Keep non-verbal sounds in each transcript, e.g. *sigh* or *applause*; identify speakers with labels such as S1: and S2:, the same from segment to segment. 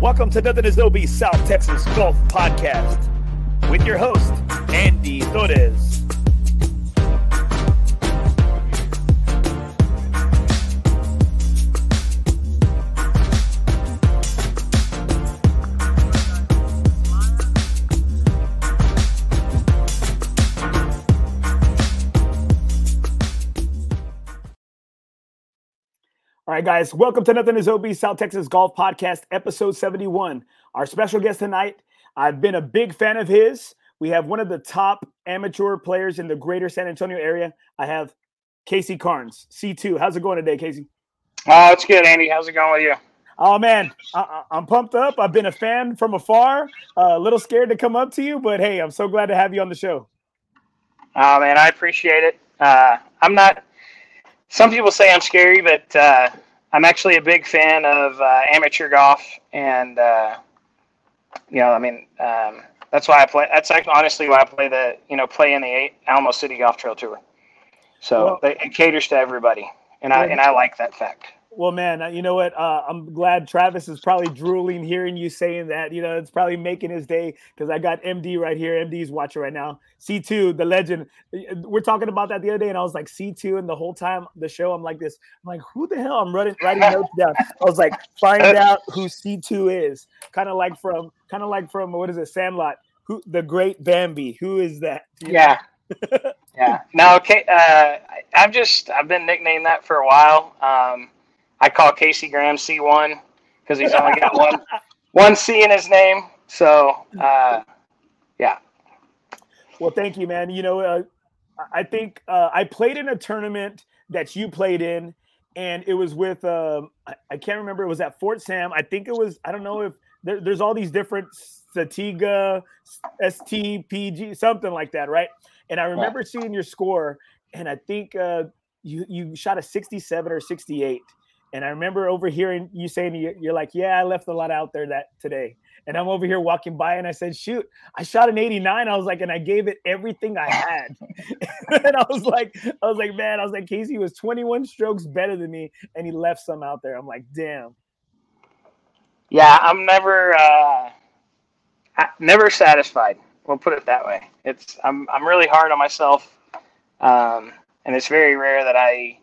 S1: Welcome to Nothing is OB South Texas Golf Podcast with your host, Andy Torres. Right, guys, welcome to Nothing is OB South Texas Golf Podcast, episode 71. Our special guest tonight, I've been a big fan of his. We have one of the top amateur players in the greater San Antonio area. I have Casey Carnes, C2. How's it going today, Casey?
S2: Oh, it's good, Andy. How's it going with you?
S1: Oh, man, I- am pumped up. I've been a fan from afar, uh, a little scared to come up to you, but hey, I'm so glad to have you on the show.
S2: Oh, man, I appreciate it. Uh, I'm not some people say I'm scary, but uh, I'm actually a big fan of uh, amateur golf, and uh, you know, I mean, um, that's why I play. That's like honestly why I play the you know play in the Alamo City Golf Trail Tour. So well, they, it caters to everybody, and I and I like that fact.
S1: Well, man, you know what? Uh, I'm glad Travis is probably drooling hearing you saying that. You know, it's probably making his day because I got MD right here. MD's watching right now. C2, the legend. We're talking about that the other day, and I was like C2, and the whole time the show, I'm like this. I'm like, who the hell? I'm running writing *laughs* notes down. I was like, find out who C2 is. Kind of like from, kind of like from what is it, Sandlot? Who the great Bambi? Who is that? *laughs*
S2: You yeah. yeah. Now, okay. Uh, I've just I've been nicknamed that for a while. Um, I call Casey Graham C1 because he's only got one one C in his name. So, uh, yeah.
S1: Well, thank you, man. You know, uh, I think uh, I played in a tournament that you played in, and it was with um, I, I, can't remember. It was at Fort Sam. I think it was. I don't know if there, there's all these different Satiga, STPG, something like that, right? And I remember yeah. seeing your score, and I think uh, you you shot a 67 or 68 and I remember overhearing you saying you're like, "Yeah, I left a lot out there that today." And I'm over here walking by, and I said, "Shoot, I shot an 89." I was like, and I gave it everything I had. *laughs* *laughs* and I was like, I was like, man, I was like, Casey was 21 strokes better than me, and he left some out there. I'm like, damn.
S2: Yeah, I'm never, uh, never satisfied. We'll put it that way. It's I'm I'm really hard on myself, um, and it's very rare that I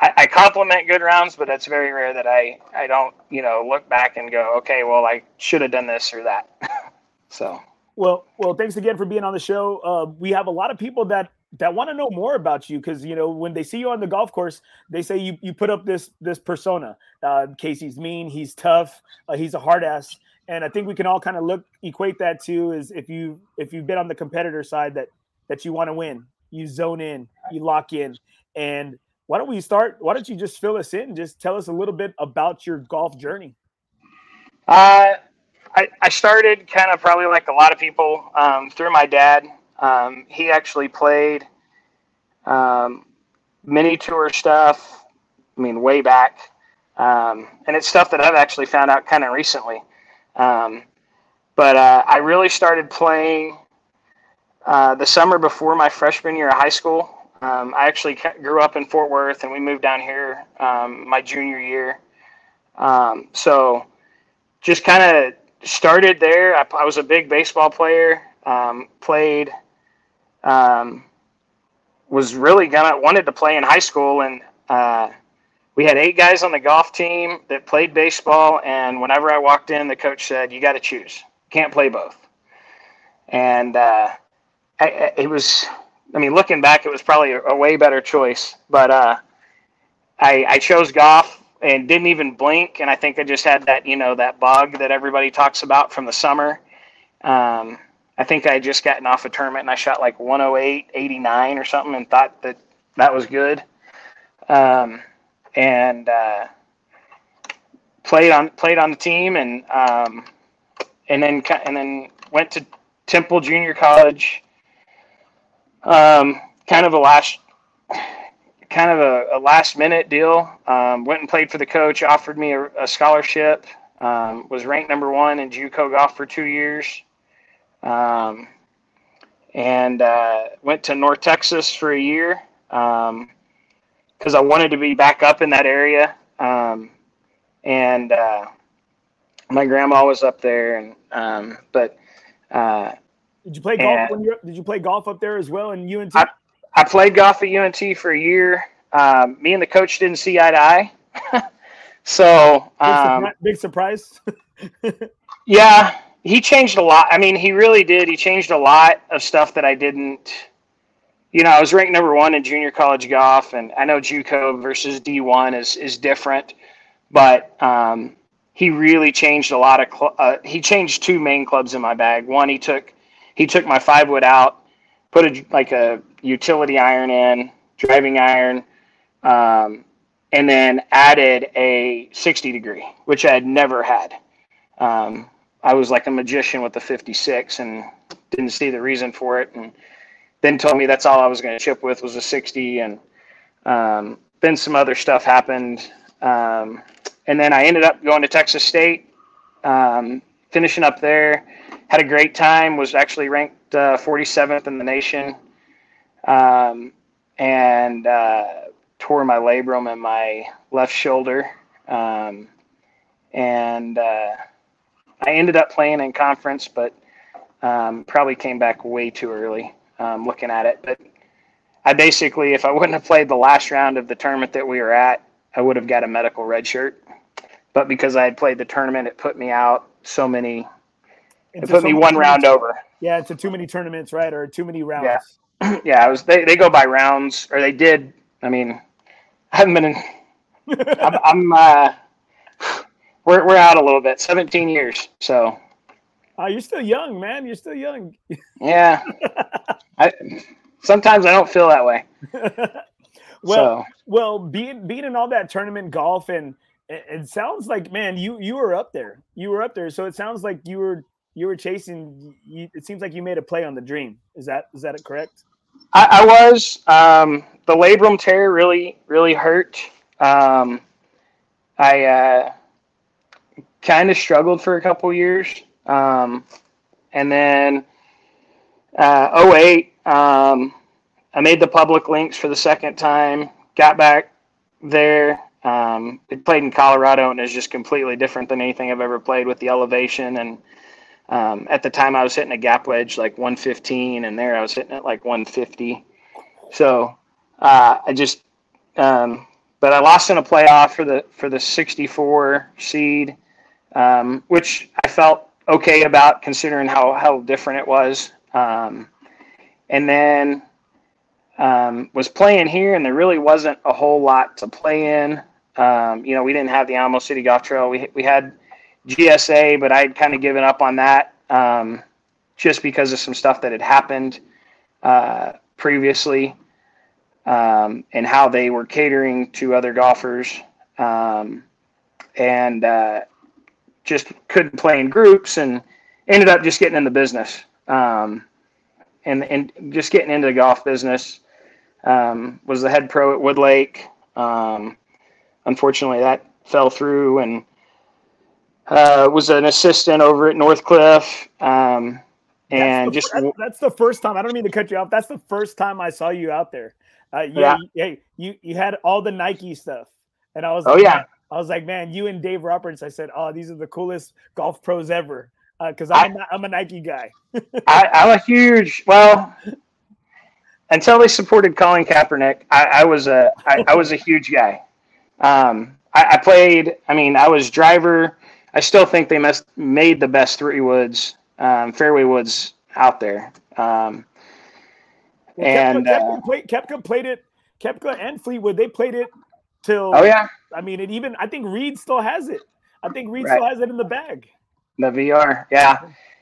S2: I, I compliment good rounds, but it's very rare that I I don't you know look back and go, okay, well I should have done this or that. *laughs* so.
S1: Well, well, thanks again for being on the show. Uh, we have a lot of people that that want to know more about you because you know when they see you on the golf course, they say you you put up this this persona. Uh, Casey's mean, he's tough, uh, he's a hard ass, and I think we can all kind of look equate that to is if you if you've been on the competitor side that that you want to win, you zone in, you lock in, and why don't we start? Why don't you just fill us in? Just tell us a little bit about your golf journey.
S2: Uh, I, I started kind of probably like a lot of people um, through my dad. Um, he actually played um, mini tour stuff. I mean, way back, um, and it's stuff that I've actually found out kind of recently. Um, but uh, I really started playing uh, the summer before my freshman year of high school. Um, I actually grew up in Fort Worth, and we moved down here um, my junior year. Um, so just kind of started there. I, I, was a big baseball player. Um, played. Um, was really gonna wanted to play in high school, and uh, we had eight guys on the golf team that played baseball. And whenever I walked in, the coach said, "You got to choose. Can't play both." And uh, I, it was I mean, looking back, it was probably a, a way better choice. But uh, I, I chose golf and didn't even blink. And I think I just had that, you know, that bug that everybody talks about from the summer. Um, I think I had just gotten off a tournament and I shot like 108, 89 or something and thought that that was good. Um, and uh, played on played on the team and um, and then and then went to Temple Junior College um, kind of a last, kind of a, a last minute deal. Um, went and played for the coach. Offered me a, a scholarship. Um, was ranked number one in JUCO golf for two years. Um, and uh, went to North Texas for a year because um, I wanted to be back up in that area. Um, and uh, my grandma was up there, and um, but uh,
S1: did you play golf when you did you play golf up there as well in UNT?
S2: I, I played golf at UNT for a year. Um, me and the coach didn't see eye to eye, *laughs* so um,
S1: big surprise. *laughs*
S2: yeah, he changed a lot. I mean, he really did. He changed a lot of stuff that I didn't. You know, I was ranked number one in junior college golf, and I know JUCO versus D one is is different, but um, he really changed a lot of. Cl- uh, he changed two main clubs in my bag. One, he took he took my five wood out, put a like a utility iron in, driving iron, um, and then added a 60 degree, which I had never had. Um, I was like a magician with the 56 and didn't see the reason for it. And then told me that's all I was going to chip with was a 60. And um, then some other stuff happened. Um, and then I ended up going to Texas State, um, finishing up there. Had a great time. Was actually ranked uh, 47th in the nation, um, and uh, tore my labrum in my left shoulder. Um, and uh, I ended up playing in conference, but um, probably came back way too early um, looking at it. But I basically, if I wouldn't have played the last round of the tournament that we were at, I would have got a medical red shirt. But because I had played the tournament, it put me out so many. It put me one round over.
S1: Yeah, into too many tournaments, right, or too many rounds.
S2: Yeah, *clears throat* yeah. I was. They, they go by rounds, or they did. I mean, I haven't been in. *laughs* I'm, I'm uh, we're we're out a little bit. Seventeen years, so.
S1: Oh, you're still young, man. You're still young.
S2: yeah. *laughs* I sometimes I don't feel that way. *laughs*
S1: well, so. well, being being in all that tournament golf and it, it sounds like man, you you were up there. You were up there. So it sounds like you were you were chasing. You, it seems like you made a play on the dream. Is that is that correct?
S2: I, I was. Um, the labrum tear really really hurt. Um, I uh, kind of struggled for a couple years. Um, and then uh, 08, um, I made the public links for the second time, got back there. Um, it played in Colorado and is just completely different than anything I've ever played with the elevation. And um, at the time, I was hitting a gap wedge like 115, and there I was hitting it like 150. So uh, I just, um, but I lost in a playoff for the for the 64 seed um, which I felt okay about considering how, how different it was. Um, and then um, was playing here, and there really wasn't a whole lot to play in. Um, you know, we didn't have the Alamo City Golf Trail. We, we had GSA, but I'd kind of given up on that um, just because of some stuff that had happened uh, previously um, and how they were catering to other golfers. Um, and uh, just couldn't play in groups and ended up just getting in the business um, and and just getting into the golf business. Um, was the head pro at Woodlake. Um, unfortunately, that fell through and uh, was an assistant over at Northcliffe. Um, and
S1: that's
S2: just
S1: that's, the first time. I don't mean to cut you off. That's the first time I saw you out there. Uh, yeah, yeah. You, you you had all the Nike stuff, and I was
S2: oh yeah,
S1: I was like, man, you and Dave Roberts. I said, oh, these are the coolest golf pros ever. Because uh, I'm, I'm a Nike guy.
S2: I, *laughs* am a huge well. Until they supported Colin Kaepernick, I, I was a I, I was a huge guy. Um, I, I, played. I mean, I was driver. I still think they must made the best three woods, um, fairway woods out there. Um,
S1: well, and Koepka, uh, played, Koepka played it. Koepka and Fleetwood they played it till.
S2: Oh yeah.
S1: I mean, it even I think Reed still has it. I think Reed right. still has it in the bag.
S2: The VR, yeah,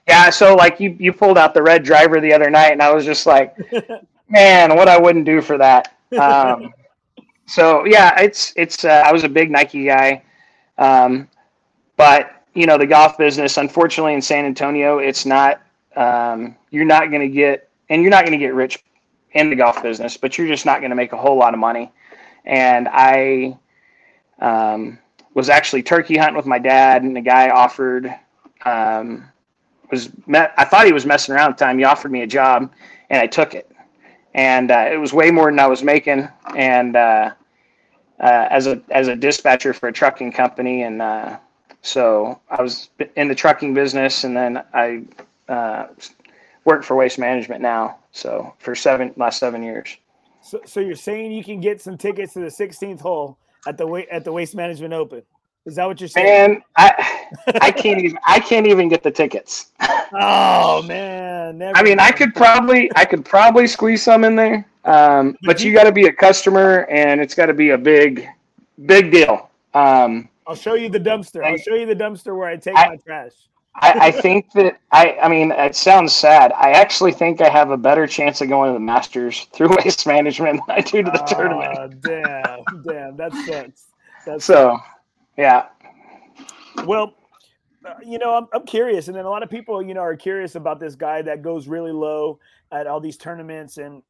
S2: yeah. So like you you pulled out the red driver the other night, and I was just like, *laughs* man, what I wouldn't do for that. *laughs* Um, so yeah, it's it's. Uh, I was a big Nike guy, um, but you know the golf business. Unfortunately, in San Antonio, it's not. Um, you're not going to get, and you're not going to get rich in the golf business, but you're just not going to make a whole lot of money and I um, was actually turkey hunting with my dad, and the guy offered um, was met. I thought he was messing around at the time. He offered me a job, and I took it, and uh, it was way more than I was making, and uh, uh, as a as a dispatcher for a trucking company, and uh, So I was in the trucking business, and then I uh, work for Waste Management now. So for seven last seven years.
S1: So, so you're saying you can get some tickets to the 16th hole at the at the Waste Management Open? Is that what you're saying?
S2: Man, I *laughs* I can't even I can't even get the tickets.
S1: Oh man,
S2: I mean, I could probably I could probably squeeze some in there, um, but you got to be a customer, and it's got to be a big big deal. Um,
S1: I'll show you the dumpster. I'll show you the dumpster where I take I, my trash.
S2: I, I, think that I, I mean, it sounds sad. I actually think I have a better chance of going to the Masters through *laughs* waste management than I do to the uh, tournament.
S1: damn, damn, that *laughs* sucks.
S2: That's so, yeah.
S1: Well, uh, you know, I'm, I'm curious, and then a lot of people, you know, are curious about this guy that goes really low at all these tournaments, and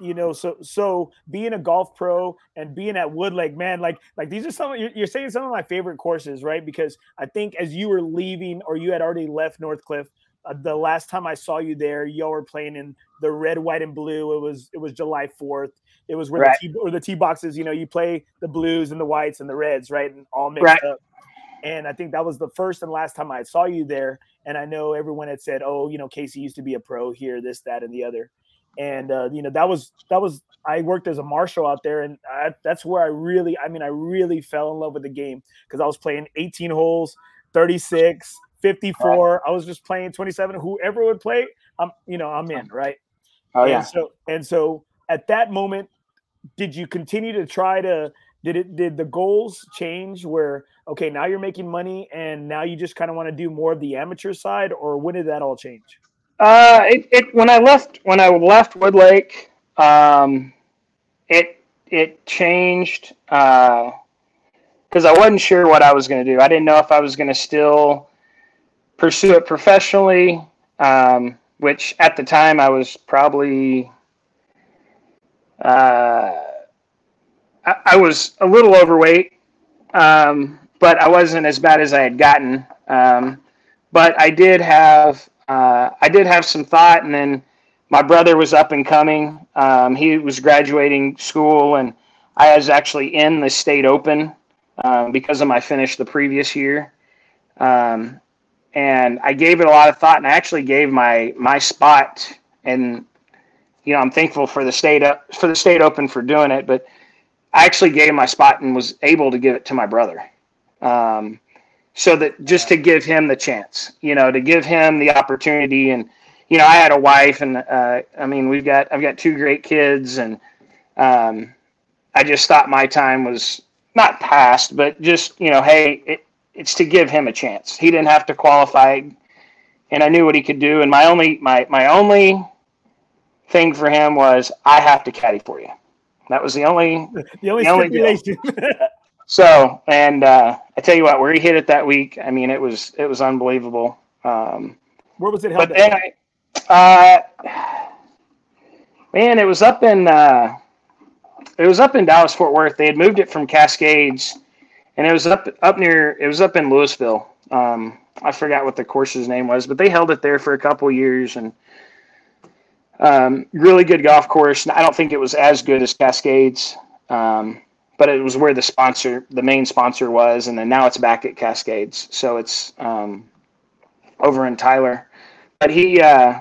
S1: you know so so being a golf pro and being at woodlake man like like these are some you're, you're saying some of my favorite courses right because i think as you were leaving or you had already left northcliffe uh, the last time i saw you there y'all were playing in the red white and blue it was it was july 4th it was where right. the t or the tee boxes you know you play the blues and the whites and the reds right and all mixed right. up and I think that was the first and last time I saw you there. And I know everyone had said, "Oh, you know, Casey used to be a pro here, this, that, and the other." And uh, you know that was that was I worked as a marshal out there, and I, that's where I really, I mean, I really fell in love with the game because I was playing 18 holes, 36, 54. Right. I was just playing 27. Whoever would play, I'm, you know, I'm in, right?
S2: Oh yeah.
S1: And so and so at that moment, did you continue to try to? Did it? Did the goals change? Where okay, now you're making money, and now you just kind of want to do more of the amateur side, or when did that all change?
S2: Uh, it, it when I left when I left Woodlake, um, it it changed because uh, I wasn't sure what I was going to do. I didn't know if I was going to still pursue it professionally, um, which at the time I was probably uh, I, I, was a little overweight, um, but I wasn't as bad as I had gotten. Um, but I did have uh, I did have some thought, and then my brother was up and coming. Um, he was graduating school, and I was actually in the state open um, because of my finish the previous year. Um, and I gave it a lot of thought, and I actually gave my my spot. And you know, I'm thankful for the state up for the state open for doing it, but I actually gave my spot and was able to give it to my brother. Um, so that just to give him the chance, you know, to give him the opportunity. And, you know, I had a wife and, uh, I mean, we've got, I've got two great kids and, um, I just thought my time was not past, but just, you know, Hey, it, it's to give him a chance. He didn't have to qualify and I knew what he could do. And my only, my, my only thing for him was I have to caddy for you. That was the only,
S1: the only, the only stipulation. *laughs*
S2: So, and uh, I tell you what, where he hit it that week, I mean, it was it was unbelievable. Um,
S1: where was it held?
S2: But then, I, uh, man, it was up in uh, it was up in Dallas Fort Worth. They had moved it from Cascades, and it was up up near it was up in Lewisville. Um, I forgot what the course's name was, but they held it there for a couple years and. Um, really good golf course. I don't think it was as good as Cascades, um, but it was where the sponsor, the main sponsor was, and then now it's back at Cascades. So it's um, over in Tyler. But he, uh,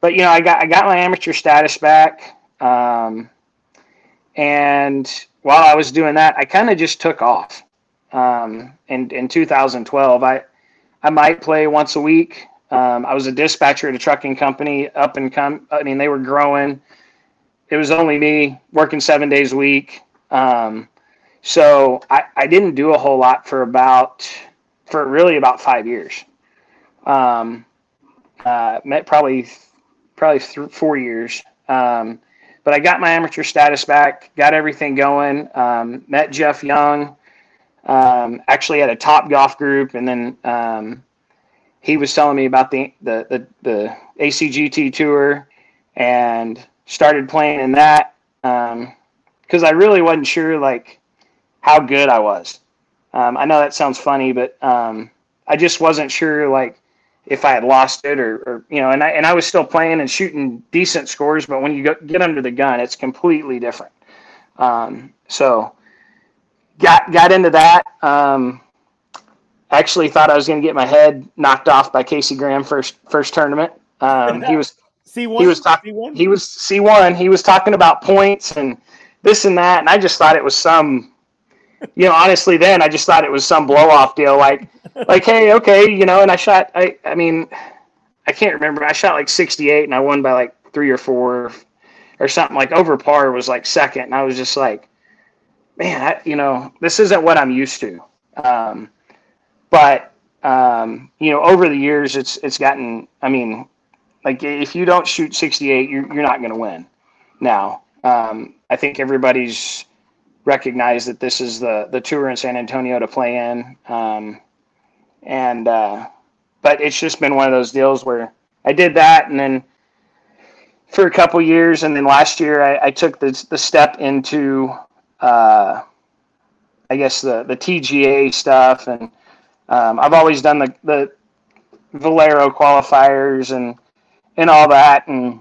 S2: but you know, I got I got my amateur status back, um, and while I was doing that, I kind of just took off. Um, in in 2012, I I might play once a week. Um, I was a dispatcher at a trucking company, up and come. I mean, they were growing. It was only me working seven days a week. Um, so I, I didn't do a whole lot for about for really about five years. Um, uh, met probably probably th- four years. Um, but I got my amateur status back, got everything going. Um, met Jeff Young, um, actually had a top golf group, and then um, he was telling me about the the the, the ACGT tour, and started playing in that. Um, because I really wasn't sure like how good I was. Um, I know that sounds funny, but um, I just wasn't sure like if I had lost it or, or, you know, and I and I was still playing and shooting decent scores, but when you go, get under the gun, it's completely different. Um, so got got into that. Um, actually thought I was going to get my head knocked off by Casey Graham first first tournament. Um, he was *laughs*
S1: C one.
S2: he was talking he was C one. He was talking about points and this and that, and I just thought it was some. You know, honestly, then I just thought it was some blow off deal. Like, *laughs* like, hey, okay, you know. And I shot. I, I mean, I can't remember. I shot like 68, and I won by like three or four, or something. Like over par was like second, and I was just like, man, I, you know, this isn't what I'm used to. Um, but um, you know, over the years, it's it's gotten. I mean, like if you don't shoot 68, you're you're not going to win. Now, um, I think everybody's recognized that this is the the tour in San Antonio to play in, um, and uh, but it's just been one of those deals where I did that, and then for a couple years, and then last year I, I took the the step into, uh, I guess the the TGA stuff, and um, I've always done the the Valero qualifiers and and all that, and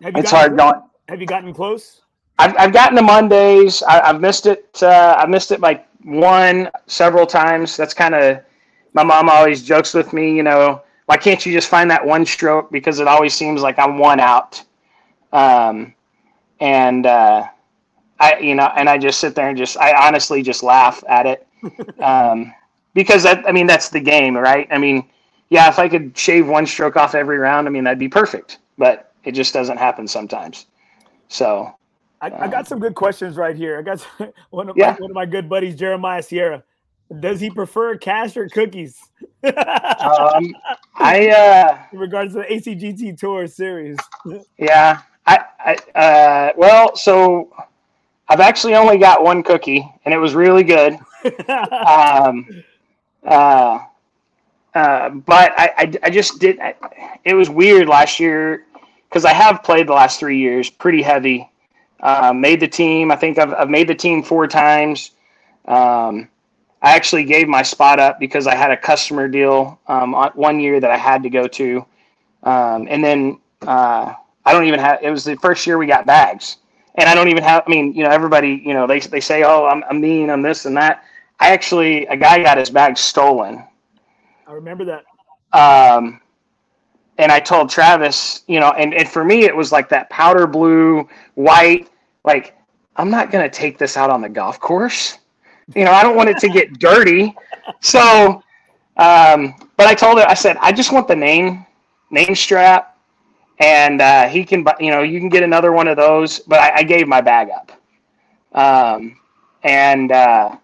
S2: it's hard going.
S1: Have you gotten close?
S2: I've, I've gotten to Mondays. I, have missed it. Uh, I've missed it by one several times. That's kind of my mom always jokes with me. You know, why can't you just find that one stroke? Because it always seems like I'm one out. Um, and uh, I, you know, and I just sit there and just, I honestly just laugh at it. *laughs* Um, because that, I mean, that's the game, right? I mean, yeah, if I could shave one stroke off every round, I mean, that'd be perfect. But it just doesn't happen sometimes. So
S1: I, I, got some good questions right here. I got *laughs* one of yeah. my, one of my good buddies, Jeremiah Sierra. Does he prefer cash or cookies?
S2: um, *laughs* I uh,
S1: in regards to the ACGT Tour Series. *laughs*
S2: yeah, I, I uh, well, so I've actually only got one cookie, and it was really good. um, uh, uh, but I, I, I just did. I, it was weird last year because I have played the last three years pretty heavy. Uh, made the team. I think I've, I've made the team four times. Um, I actually gave my spot up because I had a customer deal um, one year that I had to go to, um, and then uh, I don't even have. It was the first year we got bags, and I don't even have. I mean, you know, everybody, you know, they they say, "Oh, I'm, I'm mean, I'm this and that." I actually, a guy got his bag stolen.
S1: I remember that.
S2: Um, and I told Travis, you know, and, and for me, it was like that powder blue, white, like, I'm not going to take this out on the golf course. You know, I don't want it to get *laughs* dirty. So, um, but I told her, I said, I just want the name, name strap. And uh, he can, you know, you can get another one of those. But I, I gave my bag up. Um, and, uh,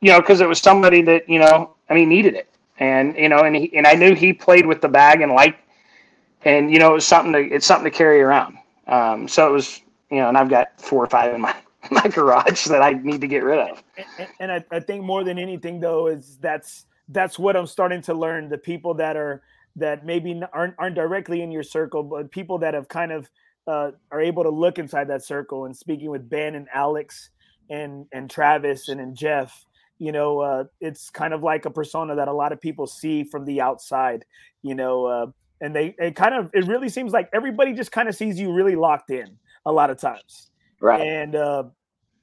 S2: you know, because it was somebody that, you know, I mean, needed it. And, you know, and, he, and I knew he played with the bag and liked and you know, it's something to it's something to carry around. Um, so it was, you know, and I've got four or five in my *laughs* my garage that I need to get rid of.
S1: And, and I, I think more than anything, though, is that's that's what I'm starting to learn. The people that are that maybe aren't aren't directly in your circle, but people that have kind of uh, are able to look inside that circle. And speaking with Ben and Alex and and Travis and and Jeff, you know, uh, it's kind of like a persona that a lot of people see from the outside. You know, uh, and they it kind of it really seems like everybody just kind of sees you really locked in a lot of times.
S2: Right.
S1: And uh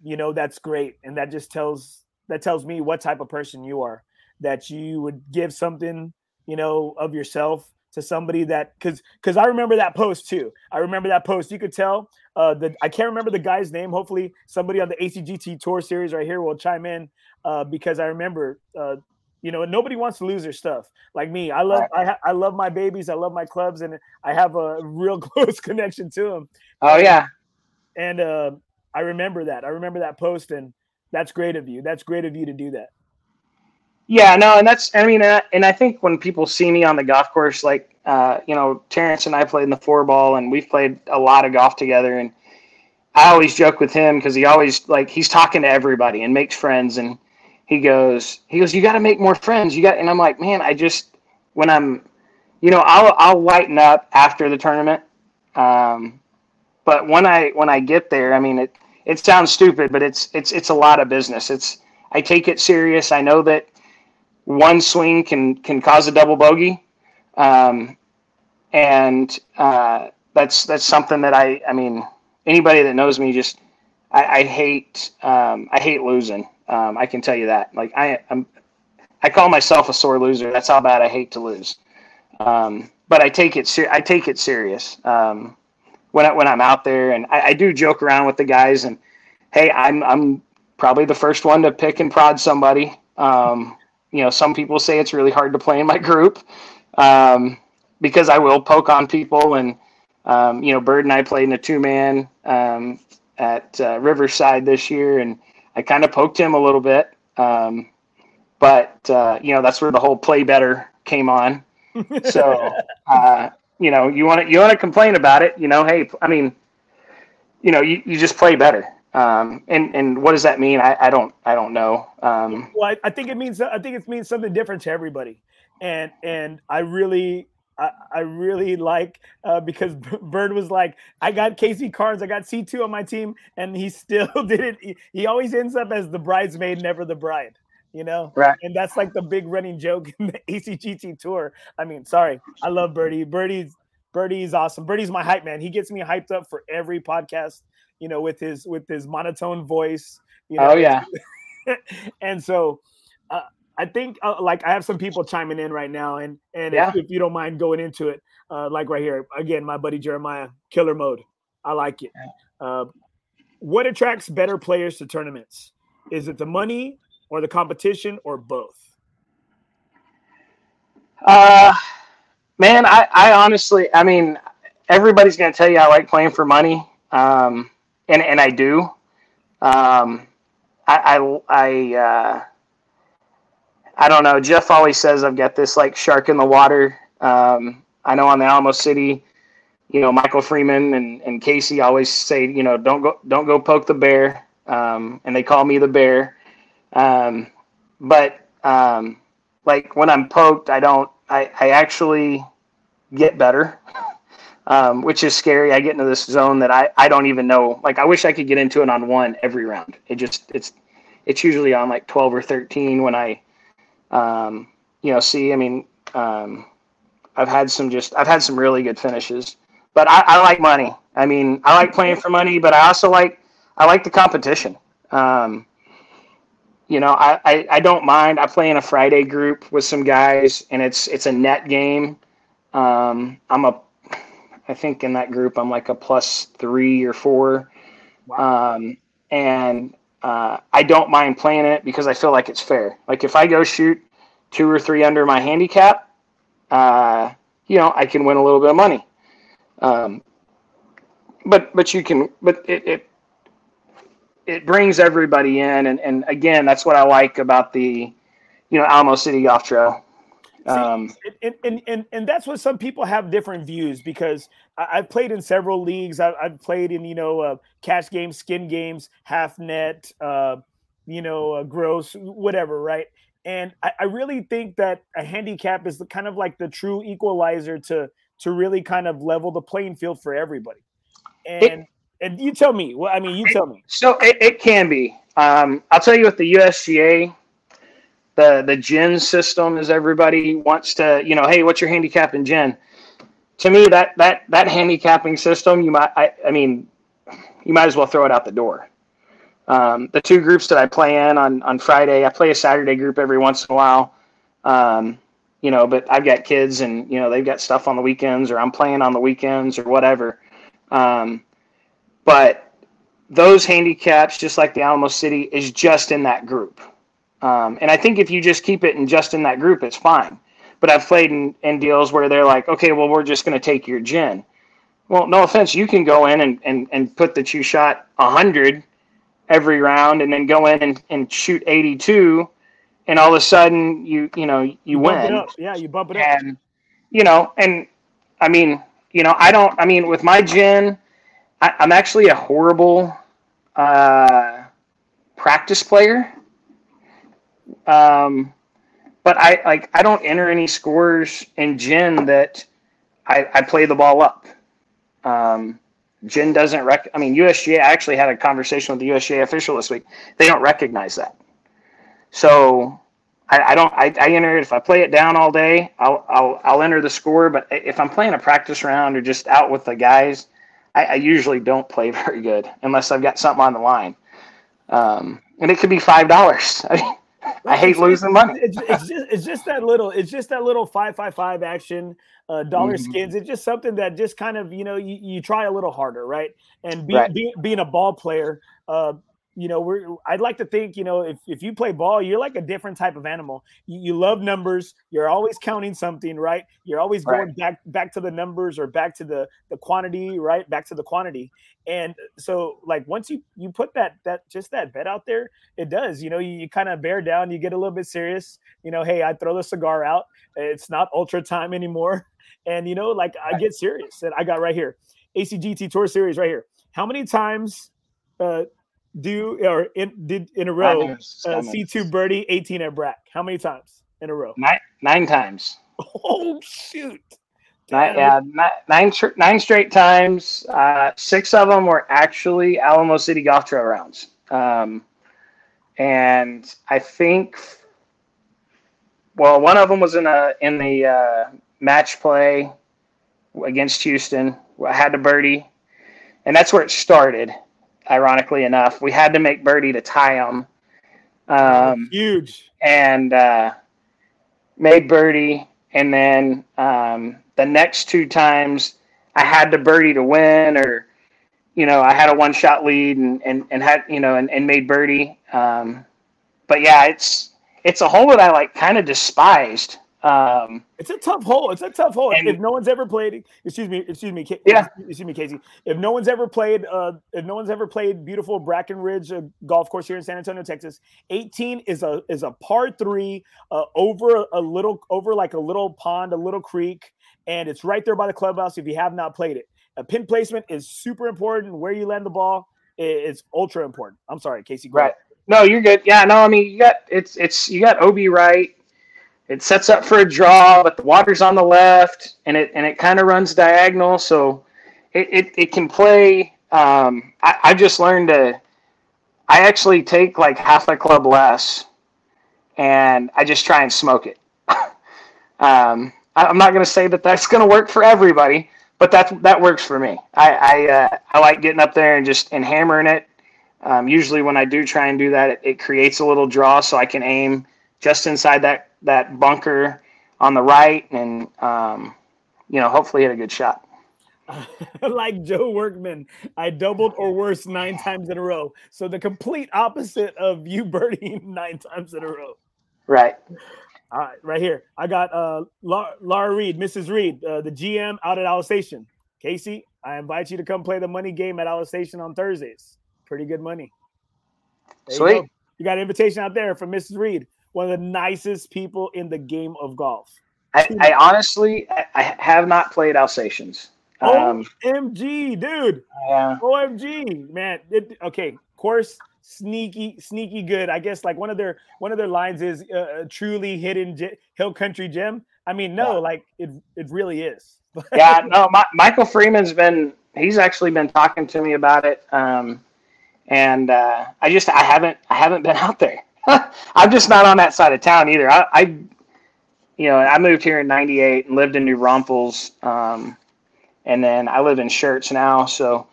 S1: you know that's great and that just tells that tells me what type of person you are that you would give something you know of yourself to somebody that because because i remember that post too. I remember that post. You could tell uh the i can't remember the guy's name. Hopefully somebody on the acgt tour series right here will chime in uh because i remember uh you know nobody wants to lose their stuff. Like me i love I, ha- I love my babies i love my clubs and i have a real *laughs* close connection to them
S2: oh yeah.
S1: and uh, i remember that i remember that post and that's great of you that's great of you to do that.
S2: Yeah no and that's i mean uh, and i think when people see me on the golf course like uh, you know terrence and i played in the four ball and we've played a lot of golf together and i always joke with him because he always like he's talking to everybody and makes friends and he goes, he goes, you got to make more friends. You got, and I'm like, man, I just, when I'm, you know, I'll, I'll lighten up after the tournament. Um, but when I, when I get there, I mean, it, it sounds stupid, but it's, it's, it's a lot of business. It's, I take it serious. I know that one swing can, can cause a double bogey. Um, and, uh, that's, that's something that I, I mean, anybody that knows me just, I, I hate, um, I hate losing. Um, I can tell you that. Like I, I'm, I call myself a sore loser. That's how bad I hate to lose. Um, but I take it ser- I take it serious um, when I, when I'm out there, and I, I, do joke around with the guys. And hey, I'm I'm probably the first one to pick and prod somebody. Um, you know, some people say it's really hard to play in my group um, because I will poke on people. And um, you know, Bird and I played in a two man um, at uh, Riverside this year, and I kind of poked him a little bit. Um, but uh, you know, that's where the whole play better came on. *laughs* So uh, you know, you want to you want to complain about it. You know, hey, I mean, you know, you, you just play better. Um, and and what does that mean? I, I don't I don't know. Um,
S1: well, I, I think it means I think it means something different to everybody, and and I really I, I really like uh, because Bird was like, I got Casey Carnes, I got C2 on my team, and he *laughs* still didn't. He, he always ends up as the bridesmaid, never the bride, you know?
S2: Right.
S1: And that's like the big running joke in the *laughs* ACGT tour. I mean, sorry, I love Birdie. Birdie's Birdie's awesome. Birdie's my hype man. He gets me hyped up for every podcast, you know, with his with his monotone voice. You know?
S2: Oh yeah. *laughs*
S1: and so uh, I think uh, like I have some people chiming in right now, and and
S2: yeah.
S1: if, if, you don't mind going into it, uh, like right here again, my buddy Jeremiah, killer mode. I like it. Uh, what attracts better players to tournaments? Is it the money or the competition or both?
S2: Uh, man, I, I honestly, I mean, everybody's going to tell you I like playing for money. Um, and, and I do. Um, I, I, I, uh, I don't know. Jeff always says I've got this like shark in the water. Um, I know on the Alamo City, you know, Michael Freeman and, and Casey always say, you know, don't go, don't go poke the bear. Um, and they call me the bear. Um, but, um, like when I'm poked, I don't, I, I actually get better, *laughs* um, which is scary. I get into this zone that I, I don't even know. Like, I wish I could get into it on one every round. It just, it's, it's usually on like 12 or 13 when I, um, you know, see, I mean, um, I've had some just, I've had some really good finishes, but I, I, like money. I mean, I like playing for money, but I also like, I like the competition. Um, you know, I, I, I, don't mind. I play in a Friday group with some guys, and it's it's a net game. Um, I'm a, I think in that group I'm like a plus three or four, wow. um, and uh, I don't mind playing it because I feel like it's fair. Like if I go shoot two or three under my handicap, uh, you know, I can win a little bit of money. Um, but but you can but it, it it brings everybody in and, and again that's what I like about the you know Alamo City Golf Trail.
S1: Um, and, and, and, and that's what some people have different views because I, have played in several leagues. I, have played in, you know, uh, cash games, skin games, half net, uh, you know, uh, gross, whatever, right? And I, I, really think that a handicap is the, kind of like the true equalizer to to really kind of level the playing field for everybody. And it, and you tell me, well, I mean, you tell me.
S2: So it, it can be. Um, I'll tell you what the USGA the the GHIN system is everybody wants to you know hey what's your handicap in GHIN to me that that that handicapping system you might I, I mean you might as well throw it out the door. Um, the two groups that I play in on on Friday I play a Saturday group every once in a while. Um, you know but I've got kids and you know they've got stuff on the weekends or I'm playing on the weekends or whatever. Um, but those handicaps just like the Alamo City is just in that group um, and I think if you just keep it in just in that group, it's fine. But I've played in, in deals where they're like, okay, well, we're just going to take your GHIN. Well, no offense, you can go in and, and, and put that you shot 100 every round and then go in and, and shoot 82 and all of a sudden you you know you,
S1: you
S2: win
S1: yeah you bump it
S2: up and you know and i mean you know i don't i mean with my GHIN I, am actually a horrible uh, practice player um, but I like I don't enter any scores in GHIN that I, I play the ball up. Um, doesn't rec. I mean, USGA. I actually had a conversation with the USGA official this week. They don't recognize that. So I, I don't. I, I, enter it if I play it down all day. I'll, I'll I'll enter the score. But if I'm playing a practice round or just out with the guys, I, I usually don't play *laughs* very good unless I've got something on the line. Um, and it could be five dollars. *laughs* I mean, I hate losing money.
S1: It's, it's, just it's just that little it's just that little five five five action uh, dollar mm-hmm. skins. It's just something that just kind of you know you, you try a little harder, right? And be, right. Be, being a ball player, uh, you know, we're I'd like to think, you know, if, if you play ball, you're like a different type of animal. You, you love numbers, you're always counting something, right? You're always going right. back back to the numbers or back to the the quantity, right? Back to the quantity. And so like once you you put that that just that bet out there, it does, you know, you, you kind of bear down, you get a little bit serious, you know, hey, I throw the cigar out. It's not ultra time anymore. *laughs* And you know, like I get serious. And I got right here. ACGT Tour Series right here. How many times uh, do or in did in a row uh, C2 birdie 18 at Brack? How many times in a row?
S2: Nine, nine times.
S1: Oh shoot.
S2: Nine, yeah, nine, nine straight times. Uh, six of them were actually Alamo City Golf Trail rounds. Um, and I think, well, one of them was in a in the uh, match play against Houston. I had a birdie, and that's where it started ironically enough. We had to make birdie to tie them.
S1: Um, Huge.
S2: And uh, made birdie. And then um, the next two times I had to birdie to win, or, you know, I had a one shot lead and, and, and had, you know, and, and made birdie. Um, but yeah, it's, it's a hole that I like kind of despised. Um,
S1: it's a tough hole. It's a tough hole. And, if no one's ever played, excuse me, excuse me,
S2: yeah,
S1: excuse me, Casey. If no one's ever played, uh, if no one's ever played beautiful Brackenridge uh, golf course here in San Antonio, Texas, 18 is a is a par three uh, over a little over like a little pond, a little creek, and it's right there by the clubhouse. If you have not played it, a pin placement is super important. Where you land the ball is ultra important. I'm sorry, Casey.
S2: Right. No, you're good. Yeah, no, I mean you got it's it's you got OB right it sets up for a draw, but the water's on the left, and it and it kind of runs diagonal, so it, it, it can play. Um, I, I just learned to. I actually take like half a club less, and I just try and smoke it. *laughs* um, I, am not going to say that that's going to work for everybody, but that that works for me. I I, uh, I like getting up there and just and hammering it. Um, usually, when I do try and do that, it, it creates a little draw, so I can aim just inside that that bunker on the right, and um, you know, hopefully hit a good shot. *laughs*
S1: like Joe Workman, I doubled or worse nine times in a row. So the complete opposite of you birding *laughs* nine times in a row.
S2: Right.
S1: All right, right here. I got uh Laura, Laura Reed, Mrs. Reed, uh, the GM out at Alsatian. Casey, I invite you to come play the money game at Alsatian on Thursdays. Pretty good money.
S2: There Sweet. You,
S1: you got an invitation out there from Mrs. Reed one of the nicest people in the game of golf.
S2: I, I honestly I have not played Alsatians.
S1: Um, OMG, dude.
S2: Yeah.
S1: OMG, man. It, okay, course sneaky, sneaky good. I guess like one of their one of their lines is uh, truly hidden ge- hill country gem. I mean, no, yeah. like it it really is. *laughs*
S2: yeah, no. My, Michael Freeman's been he's actually been talking to me about it, um, and uh, I just I haven't I haven't been *laughs* out there. *laughs* I'm just not on that side of town either. I, I you know, I moved here in '98 and lived in New Braunfels, um, and then I live in Schertz now. So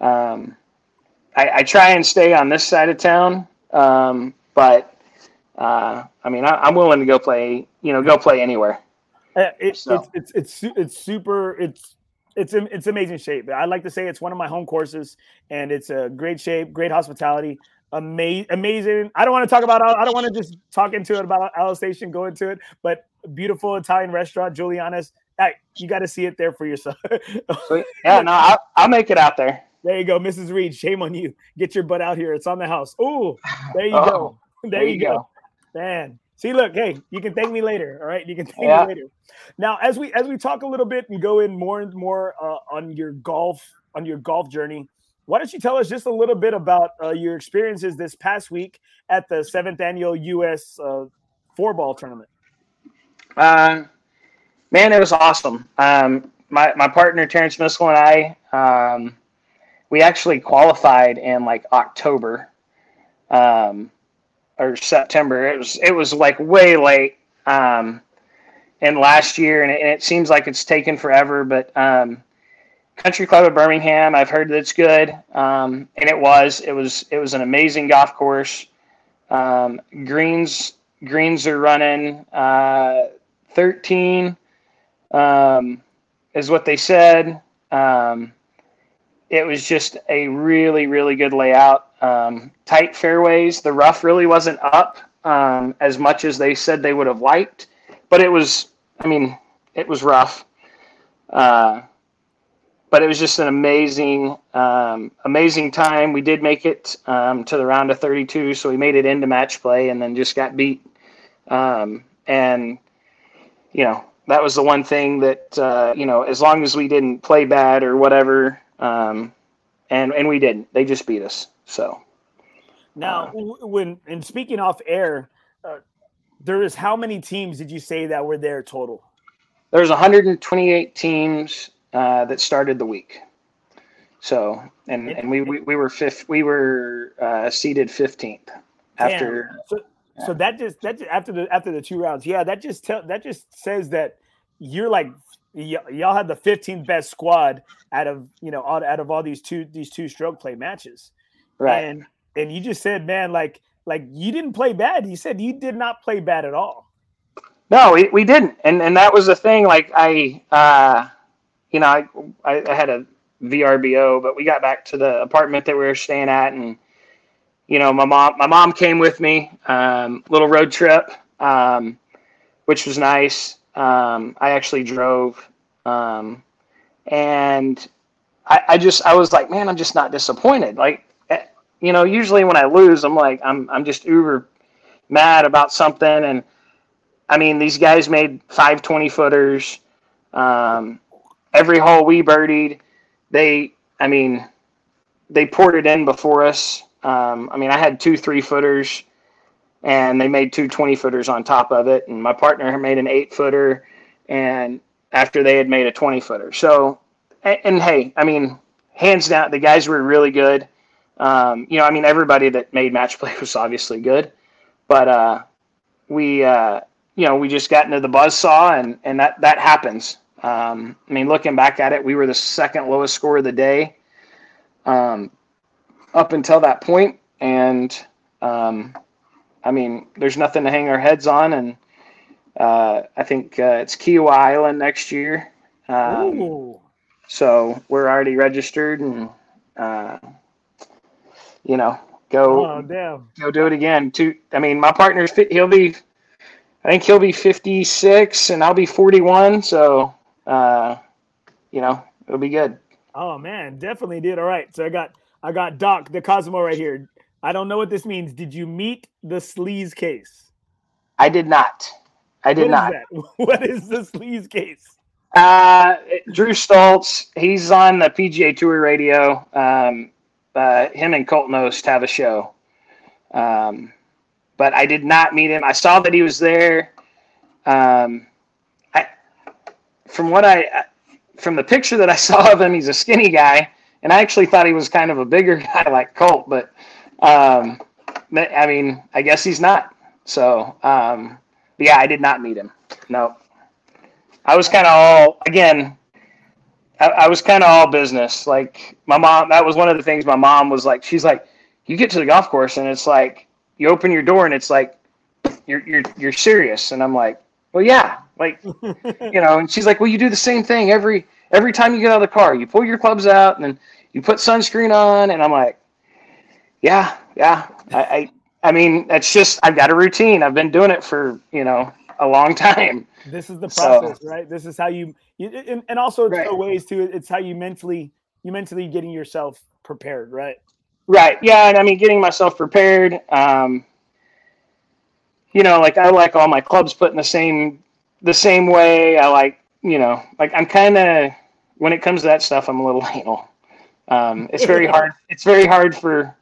S2: um, I, I, try and stay on this side of town, um, but uh, I mean, I, am willing to go play. You know, go play anywhere.
S1: Uh, it, so. it's, it's it's it's super. It's it's it's amazing shape. I like to say it's one of my home courses, and it's a great shape, great hospitality amazing, amazing. I don't want to talk about. I don't want to just talk into it about Alsatian, go into it, but beautiful Italian restaurant, Juliana's. You got to see it there for yourself. *laughs*
S2: yeah, no, I'll, I'll make it out there.
S1: There you go, Mrs. Reed. Shame on you. Get your butt out here. It's on the house. Ooh, there you oh, go. There, there you go. go. Man. See, look, hey, you can thank me later. All right, you can thank yeah. me later. Now, as we as we talk a little bit and go in more and more uh, on your golf on your golf journey, why don't you tell us just a little bit about uh, your experiences this past week at the seventh annual U.S. Uh, four ball tournament?
S2: Uh, man, it was awesome. Um, my, my partner, Terrence Miskell, and I, um, we actually qualified in like October um, or September. It was, it was like way late um, in last year, and it, and it seems like it's taken forever, but um, Country Club of Birmingham. I've heard that it's good, um, and it was. It was. It was an amazing golf course. Um, greens greens are running uh, 13 um, is what they said. Um, it was just a really, really good layout. Um, tight fairways. The rough really wasn't up um, as much as they said they would have liked, but it was, I mean, it was rough. Uh, but it was just an amazing, um, amazing time. We did make it um, to the round of 32, so we made it into match play and then just got beat. Um, and, you know, that was the one thing that, uh, you know, as long as we didn't play bad or whatever, um, and, and we didn't, they just beat us. So
S1: now, uh, when, and speaking off air, uh, there is how many teams did you say that were there total?
S2: There's 128 teams uh, that started the week. So and and we we, we were fifth. We were uh, seeded 15th after.
S1: So, yeah. so that just that just, after the after the two rounds, yeah, that just tell that just says that you're like y- y'all had the 15th best squad out of you know out, out of all these two these two stroke play matches,
S2: right?
S1: And and you just said, man, like like you didn't play bad. You said you did not play bad at all.
S2: No, we, we didn't, and and that was the thing. Like I, uh, you know, I, I, I had a VRBO, but we got back to the apartment that we were staying at, and you know, my mom my mom came with me, um, little road trip, um, which was nice. Um, I actually drove, um, and I, I just I was like, man, I'm just not disappointed. Like, eh, you know, usually when I lose, I'm like, I'm I'm just uber mad about something, and I mean, these guys made five 20 footers. Um, every hole we birdied, they, I mean, they poured it in before us. Um, I mean, I had two three footers and they made two 20 footers on top of it. And my partner made an eight footer. And after they had made a 20 footer. So, and, and hey, I mean, hands down, the guys were really good. Um, you know, I mean, everybody that made match play *laughs* was obviously good, but, uh, we, uh, you know, we just got into the buzz saw and, and that, that happens. Um, I mean, looking back at it, we were the second lowest score of the day um, up until that point, and um, I mean, there's nothing to hang our heads on, and uh, I think uh, it's Kiawah Island next year. Um, so we're already registered, and uh, you know, go
S1: oh,
S2: go do it again. To I mean, my partner's he'll be, I think he'll be 56, and I'll be 41. So uh, you know, it'll be good.
S1: Oh man, definitely did. All right. So I got I got Doc the Cosmo right here. I don't know what this means. Did you meet the sleaze case?
S2: I did not. I did
S1: what
S2: not.
S1: Is *laughs* what is the sleaze case?
S2: Uh, Drew Stoltz. He's on the PGA Tour radio. Um, uh, him and Colt Knost have a show. Um, but I did not meet him. I saw that he was there. Um, from what I from the picture that I *laughs* saw of him, he's a skinny guy, and I actually thought he was kind of a bigger *laughs* guy like Colt, but um, I mean, I guess he's not. So, um, yeah, I did not meet him. No, I was kind of all again. I, I was kind of all business. Like my mom, that was one of the things my mom was like. She's like, you get to the golf course and it's like you open your door and it's like you're you're you're serious, and I'm like, well, yeah, like, you know, and she's like, well, you do the same thing every every time you get out of the car. You pull your clubs out and then you put sunscreen on, and I'm like, yeah, yeah. I, I, I mean, it's just I've got a routine. I've been doing it for you know a long time.
S1: This is the process, so, right? This is how you, you and, and also it's right. ways to it's how you mentally you mentally getting yourself prepared, right?
S2: Right. Yeah, and I mean getting myself prepared. Um, you know, like I like all my clubs put in the same the same way. I like, you know, like I'm kind of when it comes to that stuff, I'm a little *laughs* anal. Um, it's *laughs* very hard. It's very hard for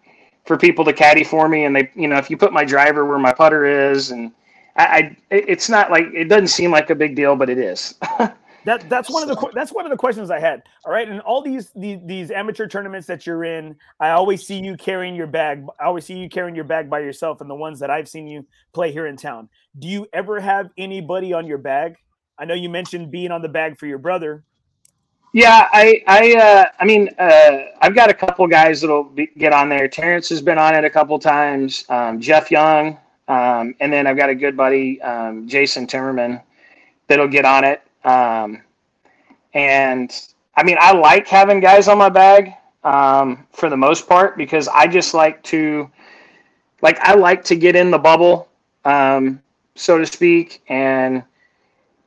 S2: for people to caddy for me, and they, you know, if you put my driver where my putter is, and I, I it's not like it doesn't seem like a big deal, but it is. *laughs*
S1: That that's one of the that's one of the questions I had. All right, and all these, these these amateur tournaments that you're in, I always see you carrying your bag. I always see you carrying your bag by yourself. And the ones that I've seen you play here in town, do you ever have anybody on your bag? I know you mentioned being on the bag for your brother.
S2: Yeah, I I uh, I mean uh, I've got a couple guys that'll be, get on there. Terrence has been on it a couple times. Um, Jeff Young Um, and then I've got a good buddy, um, Jason Timmerman, that'll get on it. Um, and I mean, I like having guys on my bag um, for the most part because I just like to, like, I like to get in the bubble, um, so to speak, and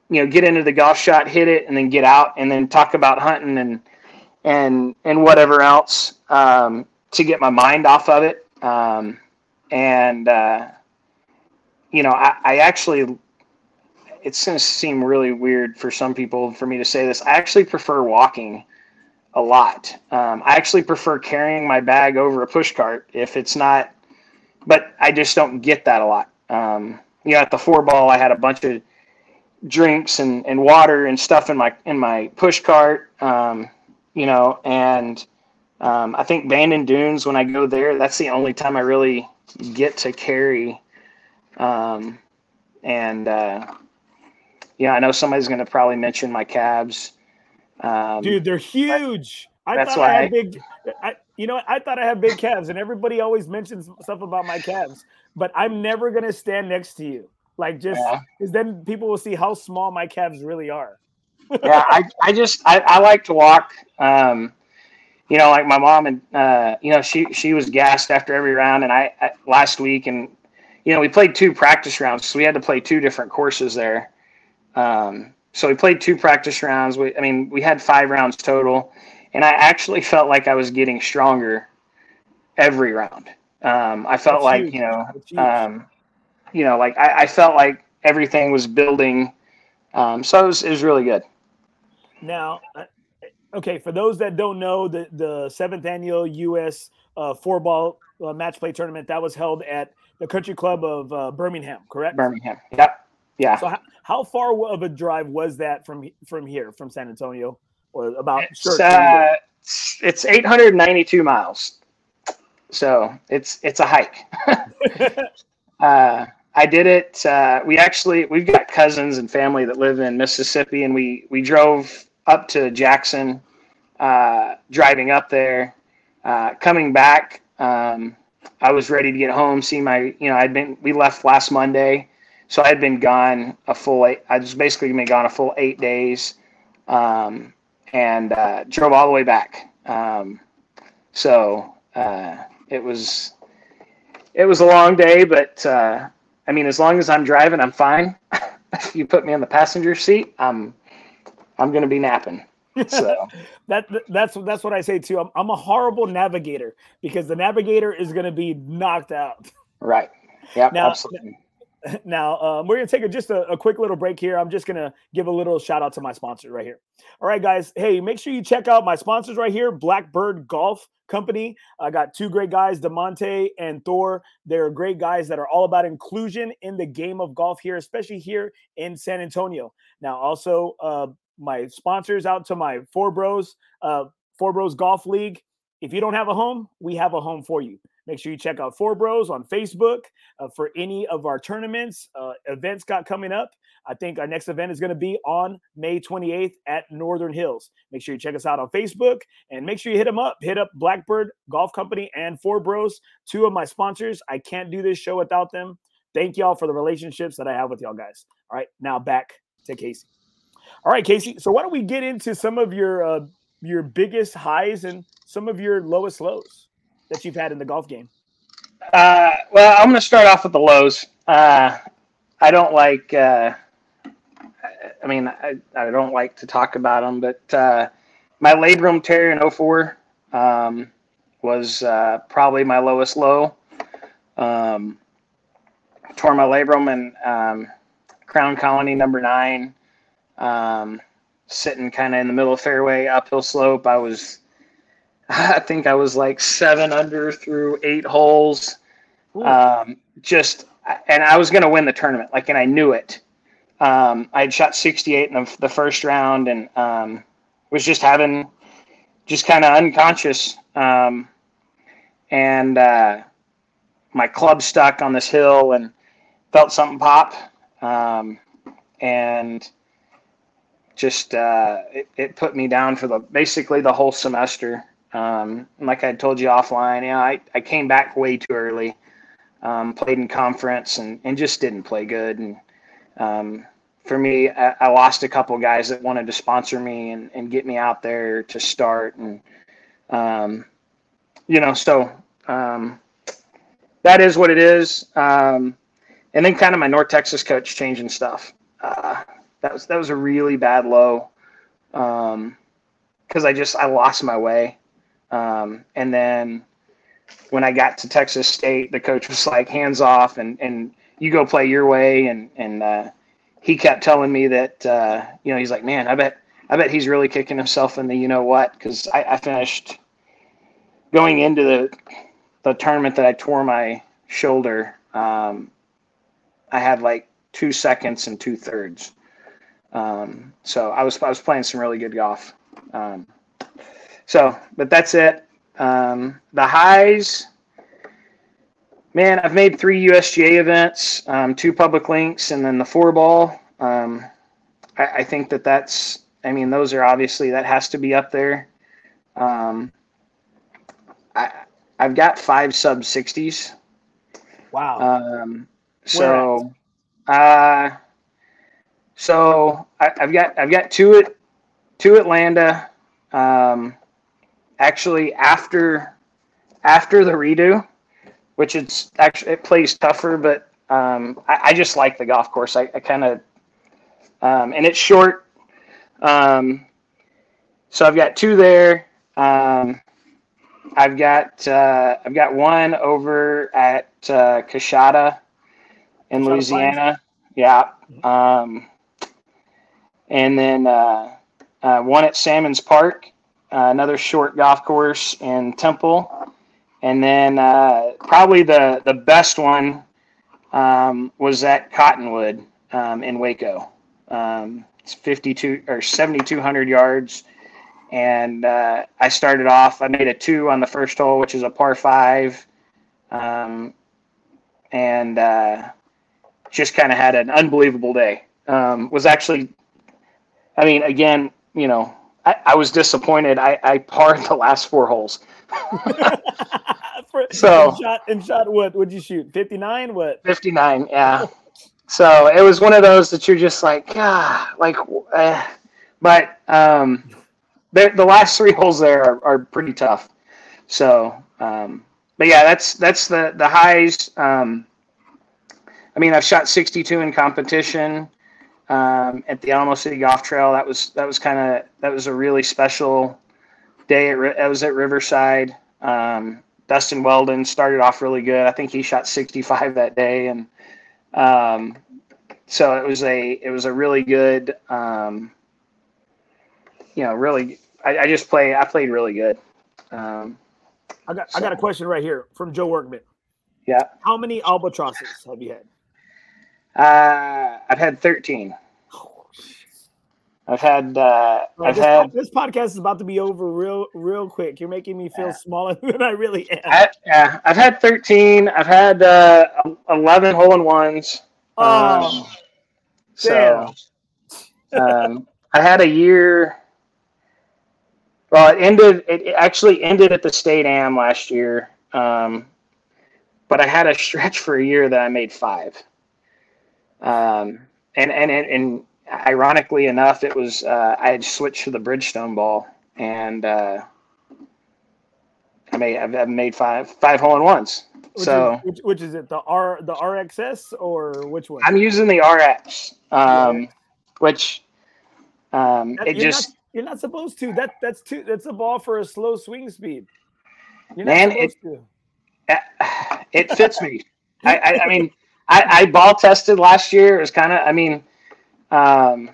S2: you know, get into the golf shot, hit it, and then get out, and then talk about hunting and and and whatever else um, to get my mind off of it. Um, and uh, you know, I, I actually it's going to seem really weird for some people for me to say this. I actually prefer walking a lot. Um, I actually prefer carrying my bag over a push cart if it's not, but I just don't get that a lot. Um, you know, at the four ball, I had a bunch of drinks and, and water and stuff in my in my push cart. Um, you know, and um, I think Bandon Dunes when I go there, that's the only time I really get to carry. Um, and uh, yeah, I know somebody's going to probably mention my calves.
S1: Um, Dude, they're huge. I thought I had big. I, you know, I thought I had big calves, and everybody always mentions stuff about my calves. But I'm never going to stand next to you, like just because yeah. then people will see how small my calves really are.
S2: yeah, I, I just I, I like to walk. Um, you know, like my mom and uh, you know she she was gassed after every round, and I, I last week, and you know we played two practice rounds, so we had to play two different courses there. Um, so we played two practice rounds. We, I mean, we had five rounds total, and I actually felt like I was getting stronger every round. Um, I felt That's like huge. you know, um, you know, like I, I, felt like everything was building. Um, so it was, it was really good.
S1: Now, uh, okay, for those that don't know, the the seventh annual U.S. Uh, four ball uh, match play tournament that was held at the Country Club of uh, Birmingham, correct?
S2: Birmingham. Yep. Yeah.
S1: So how, how, far of a drive was that from from here, from San Antonio, or about?
S2: It's, uh, it's 892 miles, so it's it's a hike. *laughs* uh, I did it. Uh, we actually we've got cousins and family that live in Mississippi, and we we drove up to Jackson, uh, driving up there, uh, coming back. Um, I was ready to get home. See my, you know, I'd been we left last Monday so I had been gone a full eight. I was basically been gone a full eight days, um, and uh, drove all the way back. Um, so uh, it was it was a long day, but uh, I mean, as long as I'm driving, I'm fine. if *laughs* you put me in the passenger seat, I'm I'm going to be napping. So *laughs*
S1: that that's that's what I say too. I'm I'm a horrible navigator because the navigator is going to be knocked out.
S2: Right. Yeah. Absolutely. *laughs*
S1: Now, um, we're going to take a, just a, a, quick little break here. I'm just going to give a little shout out to my sponsors right here. All right, guys. Hey, make sure you check out my sponsors right here Blackbird Golf Company. I got two great guys, DeMonte and Thor. They're great guys that are all about inclusion in the game of golf here, especially here in San Antonio. Now, also, uh, my sponsors out to my Four Bros, uh, Four Bros Golf League. If you don't have a home, we have a home for you. Make sure you check out Four Bros on Facebook uh, for any of our tournaments, uh, events got coming up. I think our next event is going to be on May 28th at Northern Hills. Make sure you check us out on Facebook and make sure you hit them up. Hit up Blackbird Golf Company and Four Bros, two of my sponsors. I can't do this show without them. Thank y'all for the relationships that I have with y'all guys. All right, now back to Casey. All right, Casey. So why don't we get into some of your uh, your biggest highs and some of your lowest lows? That you've had in the golf game?
S2: Uh, well, I'm going to start off with the lows. Uh, I don't like. Uh, I mean, I, I don't like to talk about them, but uh, my labrum tear in 04 um, was uh, probably my lowest low. Um, tore my labrum and um, crown colony number nine, um, sitting kind of in the middle of fairway uphill slope. I was I think I was like seven under through eight holes. Um, just, and I was going to win the tournament. Like, and I knew it. Um, I had shot 68 in the, the first round and um, was just having, just kind of unconscious. Um, and uh, my club stuck on this hill and felt something pop. Um, and just uh, it, it put me down for the basically the whole semester. Um, like I told you offline, yeah, I, I came back way too early. um, played in conference and, and just didn't play good. And um, for me, I, I, lost a couple guys that wanted to sponsor me and, and get me out there to start. And, um, you know, so um, that is what it is. Um, and then kind of my North Texas coach changing stuff. Uh, that was that was a really bad low because um, I just I lost my way. Um, and then when I got to Texas State, the coach was like, "Hands off," and and you go play your way. And and uh, he kept telling me that uh, you know he's like, "Man, I bet I bet he's really kicking himself in the you know what?" Because I, I finished going into the the tournament that I tore my shoulder. Um, I had like two seconds and two thirds. Um, so I was I was playing some really good golf. Um, so, but that's it. Um, the highs, man, I've made three USGA events, um, two public links, and then the four ball. Um, I, I, think that that's, I mean, those are obviously that has to be up there. Um, I I've got five sub sixties.
S1: Wow.
S2: Um, so, uh, so I, have got I've got two at two Atlanta. Um, actually after after the redo, which it's actually it plays tougher, but um, I, I, just like the golf course. I, I kind of um, and it's short. Um, so I've got two there. Um, I've got uh, I've got one over at uh, Coushatta in Louisiana. Yeah. Um, and then uh, uh, one at Sammons Park uh, another short golf course in Temple, and then uh, probably the the best one um, was at Cottonwood um, in Waco. Um, it's 52 or 7,200 yards, and uh, I started off. I made a two on the first hole, which is a par five, um, and uh, just kind of had an unbelievable day. Um, was actually, I mean, again, you know, I, I was disappointed. I, I parred the last four holes. *laughs*
S1: For, so and shot and shot what would you shoot? 59 what?
S2: 59, yeah. so it was one of those that you're just like, ah, like uh, but um the, the last three holes there are, are pretty tough. So um but yeah, that's that's the the highs. Um I mean, I've shot 62 in competition um, at the Alamo City Golf Trail. That was that was kind of that was a really special day. At, I was at Riverside. Um, Dustin Weldon started off really good. I think he shot 65 that day, and um, so it was a it was a really good. Um, you know, really, I, I, just play. I played really good. Um,
S1: I got so. I got a question right here from Joe Workman.
S2: Yeah.
S1: How many albatrosses have you had?
S2: Uh, I've had 13. I've had. Uh, I've
S1: this,
S2: had.
S1: This podcast is about to be over real, real quick. You're making me feel yeah. smaller *laughs* than I really am.
S2: I, yeah, I've had 13. I've had uh, 11 hole in ones.
S1: Oh, um, so
S2: um, I had a year. Well, it ended. It actually ended at the state am last year. Um, but I had a stretch for a year that I made five. Um, and, and, and, ironically enough, it was, uh, I had switched to the Bridgestone ball and, uh, I made, I've, made five, five hole in ones.
S1: Which
S2: so
S1: is, which, which, is it? The R, the RXS or which one?
S2: I'm using the RX, um, yeah. which, um, that, it
S1: you're
S2: just,
S1: not, you're not supposed to, that that's too, that's a ball for a slow swing speed.
S2: You're man, it, to. *sighs* it fits me. I, I, I mean, I, I ball tested last year. It was kind of, I mean, um,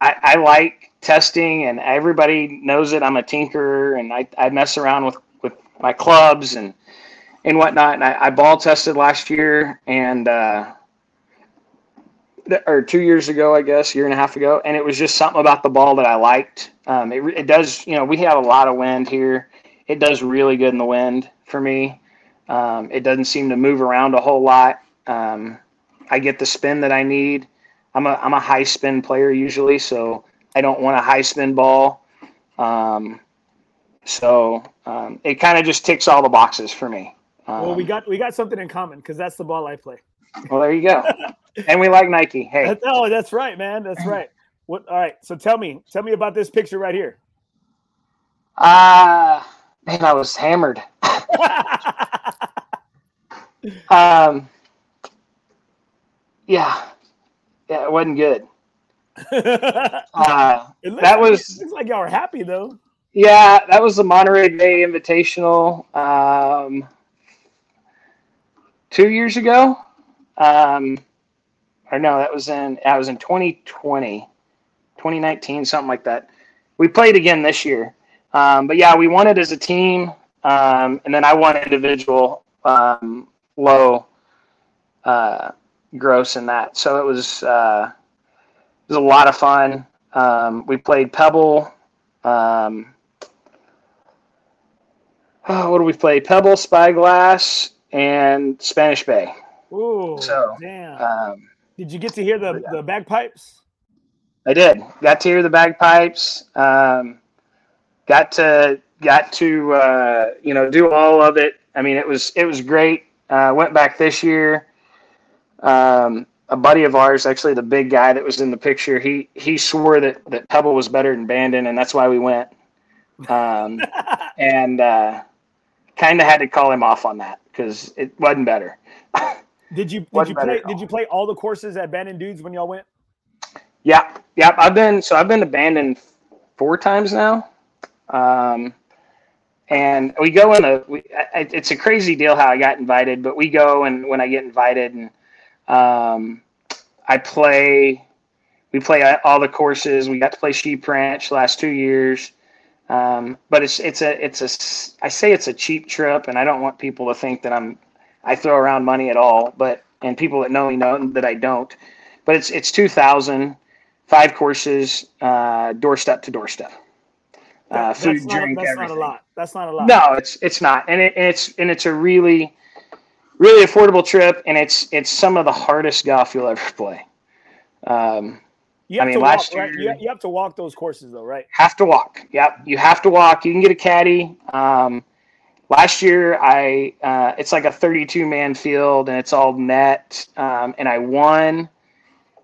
S2: I, I like testing, and everybody knows it. I'm a tinkerer, and I, I mess around with, with my clubs and and whatnot. And I, I ball tested last year, and uh, or two years ago, I guess, year and a half ago, and it was just something about the ball that I liked. Um, it, it does, you know, we have a lot of wind here. It does really good in the wind for me. Um, it doesn't seem to move around a whole lot. Um, I get the spin that I need. I'm a I'm a high spin player usually, so I don't want a high spin ball. Um, so um, it kind of just ticks all the boxes for me.
S1: Um, well, we got we got something in common because that's the ball I play.
S2: Well, there you go. *laughs* and we like Nike. Hey.
S1: That's, oh, that's right, man. That's right. What? All right. So tell me, tell me about this picture right here.
S2: Uh man, I was hammered. *laughs* *laughs* um. Yeah. Yeah, it wasn't good. *laughs* uh, that was.
S1: looks like y'all were happy though.
S2: Yeah, that was the Monterey Bay Invitational. Um, two years ago. Um, or no, that was in I was in 2020, 2019, something like that. We played again this year, um, but yeah, we won it as a team, um, and then I won individual um, low uh, gross in that. So it was uh, it was a lot of fun. Um, we played Pebble. Um, oh, what do we play? Pebble, Spyglass, and Spanish Bay.
S1: Ooh, so, damn. Um, did you get to hear the, the bagpipes?
S2: I did. Got to hear the bagpipes. Um, got to got to uh, you know do all of it. I mean, it was it was great. Uh, went back this year. Um, a buddy of ours, actually the big guy that was in the picture, he he swore that that Pebble was better than Bandon, and that's why we went. Um, *laughs* and uh, kind of had to call him off on that because it wasn't better. *laughs*
S1: did you did you play did you play all the courses at Bandon Dunes when y'all went?
S2: Yeah, yeah. I've been so I've been to Bandon four times now. Um, and we go in a we, it's a crazy deal how I got invited, but we go and when I get invited and um, I play we play all the courses. We got to play Sheep Ranch last two years. Um, but it's it's a it's a I say it's a cheap trip, and I don't want people to think that I'm I throw around money at all. But and people that know me know that I don't. But it's it's two thousand five courses, uh, doorstep to doorstep.
S1: Uh, food, that's drink, not, that's everything. not a lot. That's not a lot.
S2: No, it's it's not, and, it, and it's and it's a really really affordable trip, and it's it's some of the hardest golf you'll ever play. Um,
S1: you have I mean, to last walk, year right? you, have to walk those courses though, right?
S2: Have to walk. Yep, you have to walk. You can get a caddy. Um, last year, I uh, it's like a 32 man field, and it's all net, um, and I won.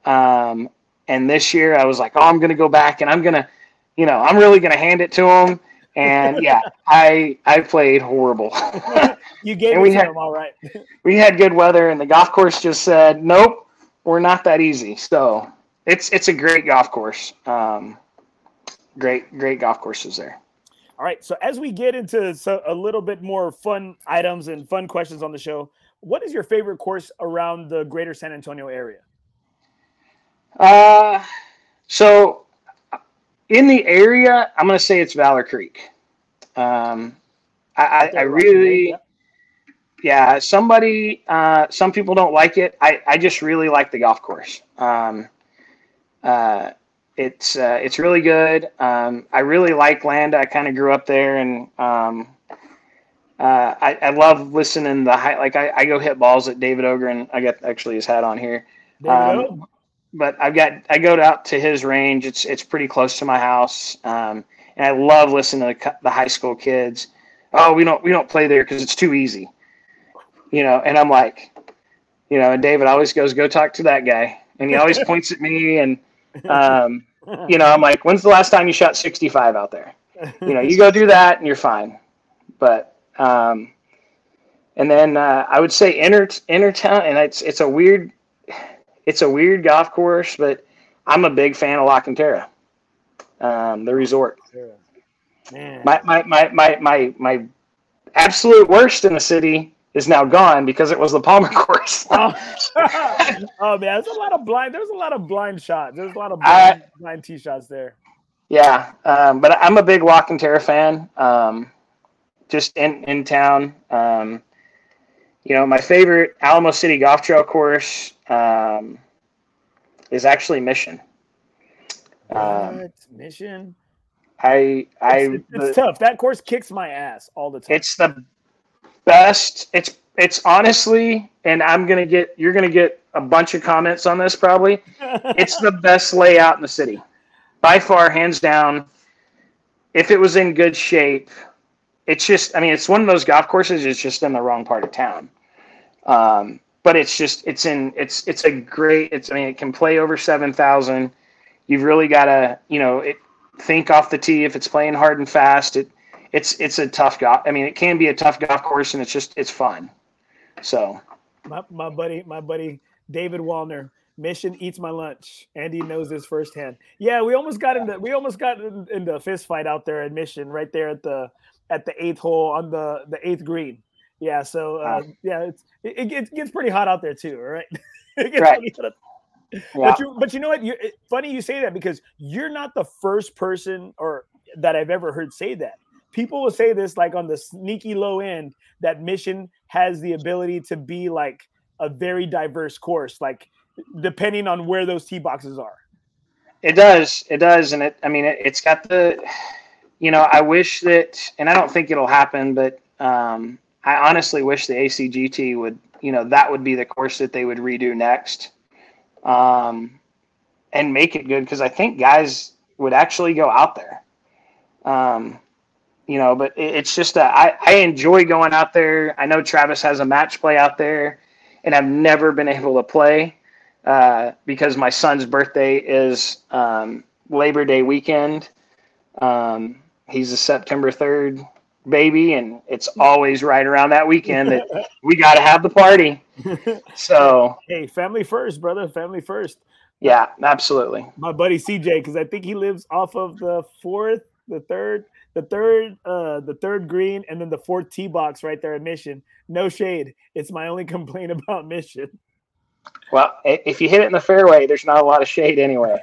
S2: Um, and this year, I was like, oh, I'm going to go back, and I'm gonna, you know, I'm really going to hand it to them. And *laughs* yeah, I I played horrible.
S1: you gave and we had, all right. *laughs*
S2: we had good weather, and the golf course just said, nope, we're not that easy. So it's it's a great golf course. Um, great great golf courses there.
S1: All right. So as we get into so, a little bit more fun items and fun questions on the show, what is your favorite course around the greater San Antonio area?
S2: Uh, so in the area, I'm going to say it's Valor Creek. Um, I, I, I really, yeah, somebody, uh, some people don't like it. I, I just really like the golf course. Um, uh, it's uh, it's really good. Um, I really like land. I kind of grew up there, and um, uh, I, I love listening the high. Like I, I go hit balls at David Ogren. I got actually his hat on here. Um, but I've got I go out to his range. It's it's pretty close to my house, um, and I love listening to the, the high school kids. Oh, we don't we don't play there because it's too easy, you know. And I'm like, you know, and David always goes, "Go talk to that guy," and he always *laughs* points at me and um, you know, I'm like, when's the last time you shot 65 out there? You know, you go do that and you're fine. But, um, and then uh, I would say inner inner town, and it's it's a weird, it's a weird golf course, but I'm a big fan of La Cantera, um, the resort. My, my, my, my, my, my absolute worst in the city is now gone because it was the Palmer *laughs* course.
S1: oh. *laughs* oh. man, there's a lot of blind. There's a lot of blind shots. There's a lot of blind, I, blind tee shots there.
S2: Yeah, um, but I'm a big La Cantera fan. Um, just in in town. Um, you know, my favorite Alamo City Golf Trail course um, is actually Mission.
S1: Um? Mission.
S2: I I
S1: it's, it's the, tough. That course kicks my ass all the time.
S2: It's the best. It's it's honestly, and I'm gonna get you're gonna get a bunch of comments on this probably. *laughs* it's the best layout in the city, by far, hands down. If it was in good shape, it's just, I mean, it's one of those golf courses. It's just in the wrong part of town. Um, but it's just, it's in, it's, it's a great, it's, I mean, it can play over 7,000. You've really got to, you know, it, think off the tee if it's playing hard and fast. It, it's, it's a tough golf. I mean, it can be a tough golf course and it's just, it's fun. So
S1: my, my buddy, my buddy, David Wallner, Mission eats my lunch. Andy knows this firsthand. Yeah, we almost got into we almost got in, into a fist fight out there at Mission, right there at the at the eighth hole on the the eighth green. Yeah, so uh, yeah, it's it, it, gets, gets pretty hot out there too, right? *laughs* right. Yeah. But you but you know what? You funny you say that because you're not the first person or that I've ever heard say that. People will say this like on the sneaky low end that Mission has the ability to be like a very diverse course. Like depending on where those tee boxes are.
S2: It does. It does. And it, I mean, it, has got the, you know, I wish that, and I don't think it'll happen, but um, I honestly wish the ACGT would, you know, that would be the course that they would redo next um, and make it good because I think guys would actually go out there. Um, you know, but it, it's just that I, I enjoy going out there. I know Travis has a match play out there, and I've never been able to play. Uh, because my son's birthday is um, Labor Day weekend. Um, he's a September 3rd baby, and it's always right around that weekend that *laughs* we got to have the party. *laughs* So,
S1: hey, family first, brother, family first.
S2: Yeah, absolutely.
S1: My buddy CJ, because I think he lives off of the fourth, the third, the third, uh, the third green, and then the fourth tee box right there at Mission. No shade. It's my only *laughs* complaint about Mission.
S2: Well, if you hit it in the fairway, there's not a lot of shade anyway.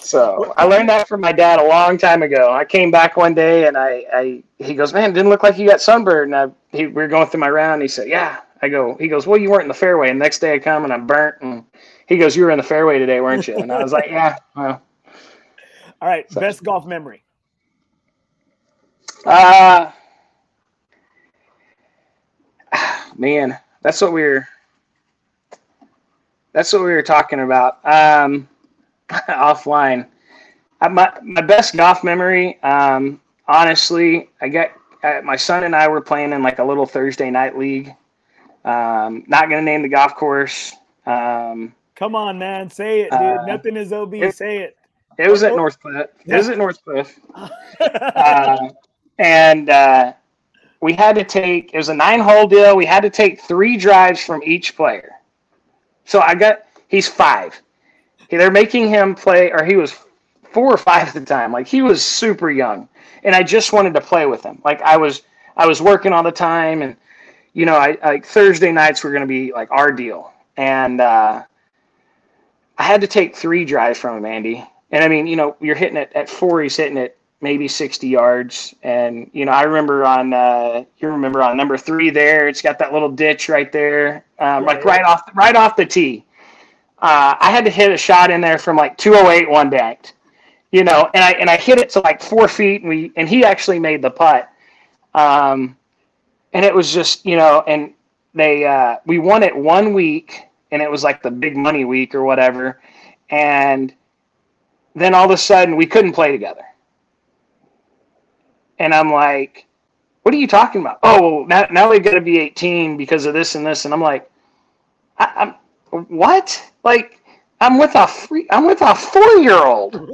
S2: So I learned that from my dad a long time ago. I came back one day and I, I he goes, man, didn't look like you got sunburned. And I, he, we were going through my round. he said, yeah. I go, he goes, well, you weren't in the fairway. And the next day I come and I'm burnt. And he goes, you were in the fairway today, weren't you? And I was like, yeah. Well.
S1: All right. So. Best golf memory.
S2: Uh, *sighs* man, that's what we we're that's what we were talking about um, *laughs* offline. Uh, my my best golf memory, um, honestly, I got uh, my son and I were playing in like a little Thursday night league. Um, not gonna name the golf course. Um,
S1: Come on, man, say it, dude. Uh, Nothing is OB. It, say it.
S2: It was at North Cliff. It was at Northcliffe. *laughs* uh, and uh, we had to take. It was a nine-hole deal. We had to take three drives from each player. So I got he's five. They're making him play, or he was four or five at the time. Like he was super young, and I just wanted to play with him. Like I was, I was working all the time, and you know, I like Thursday nights were going to be like our deal, and uh, I had to take three drives from him, Andy. And I mean, you know, you're hitting it at four, he's hitting it maybe 60 yards. And, you know, I remember on, uh, you remember on number three there, it's got that little ditch right there, um, like right off, right off the tee. Uh, I had to hit a shot in there from like 208 one banked, you know, and I, and I hit it to like four feet and we, and he actually made the putt. Um, and it was just, you know, and they, uh, we won it one week and it was like the big money week or whatever. And then all of a sudden we couldn't play together and I'm like, what are you talking about? Oh, now, now we've got to be 18 because of this and this. And I'm like, I, am what? Like, I'm with a free, I'm with a four year old. *laughs*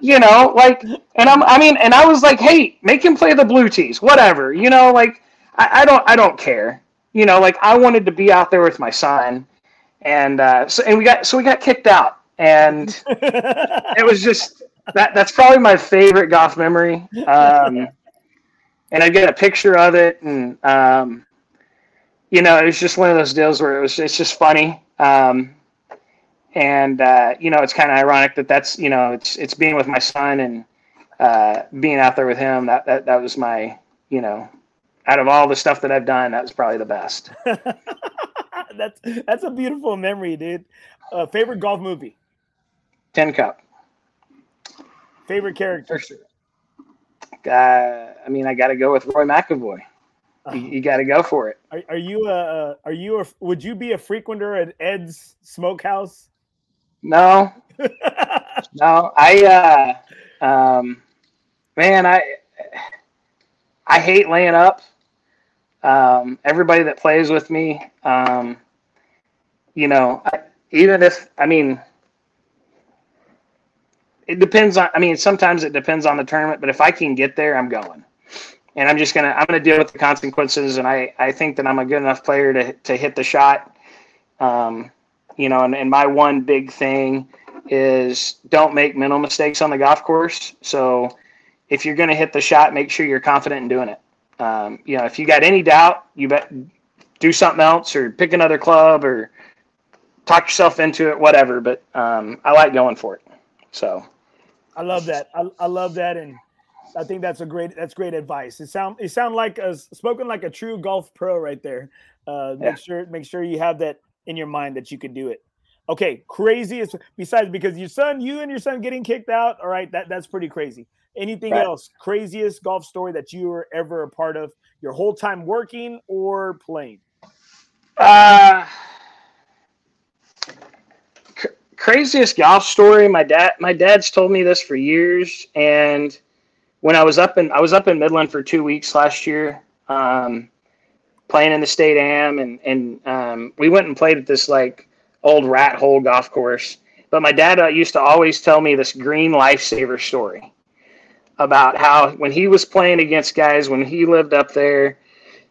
S2: you know, like, and I'm, I mean, and I was like, hey, make him play the blue tees, whatever. You know, like, I, I don't, I don't care. You know, like I wanted to be out there with my son, and uh, so and we got so we got kicked out, and *laughs* it was just that that's probably my favorite golf memory. Um, and I get a picture of it, and um, you know, it was just one of those deals where it was it's just funny. Um, and uh, you know, it's kind of ironic that that's you know, it's it's being with my son and uh, being out there with him. That that that was my you know, out of all the stuff that I've done, that was probably the best. *laughs*
S1: that's that's a beautiful memory, dude. Uh, favorite golf movie?
S2: Tin Cup.
S1: Favorite character?
S2: Uh, I mean, I got to go with Roy McAvoy. You, you got to go for it.
S1: Are, are you a? Are you a? Would you be a frequenter at Ed's
S2: Smokehouse? No, *laughs* no. I uh, um, man, I I hate laying up. Um, everybody that plays with me, um, you know, I, even if I mean, it depends on. I mean, sometimes it depends on the tournament, but if I can get there, I'm going, and I'm just gonna I'm gonna deal with the consequences. And I I think that I'm a good enough player to to hit the shot. Um, you know, and, and my one big thing is don't make mental mistakes on the golf course. So if you're to hit the shot, make sure you're confident in doing it. Um, you know, if you got any doubt, you bet do something else or pick another club or talk yourself into it, whatever. But um, I like going for it. So
S1: I love that. I, I love that, and I think that's a great that's great advice. It sound it sound like a spoken like a true golf pro right there. Uh, make yeah. sure make sure you have that in your mind that you can do it. Okay, craziest besides because your son, you and your son getting kicked out. All right, that that's pretty crazy. Anything right. else? Craziest golf story that you were ever a part of your whole time working or playing?
S2: Uh cr- craziest golf story. My dad my dad's told me this for years and when I was up in I was up in Midland for 2 weeks last year. Um, playing in the state am and and um, we went and played at this like old rat hole golf course. But my dad uh, used to always tell me this green lifesaver story about how when he was playing against guys when he lived up there,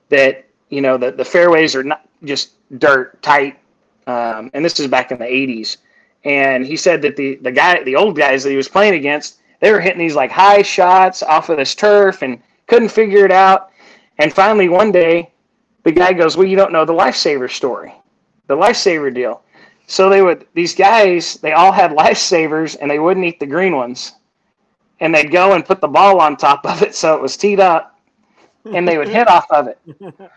S2: that you know the the fairways are not just dirt tight, um, and this is back in the '80s. And he said that the the guy, the old guys that he was playing against, they were hitting these like high shots off of this turf and couldn't figure it out. And finally, one day, the guy goes, "Well, you don't know the lifesaver story, the lifesaver deal." So they would these guys they all had lifesavers and they wouldn't eat the green ones, and they'd go and put the ball on top of it so it was teed up, and they would hit off of it. *laughs*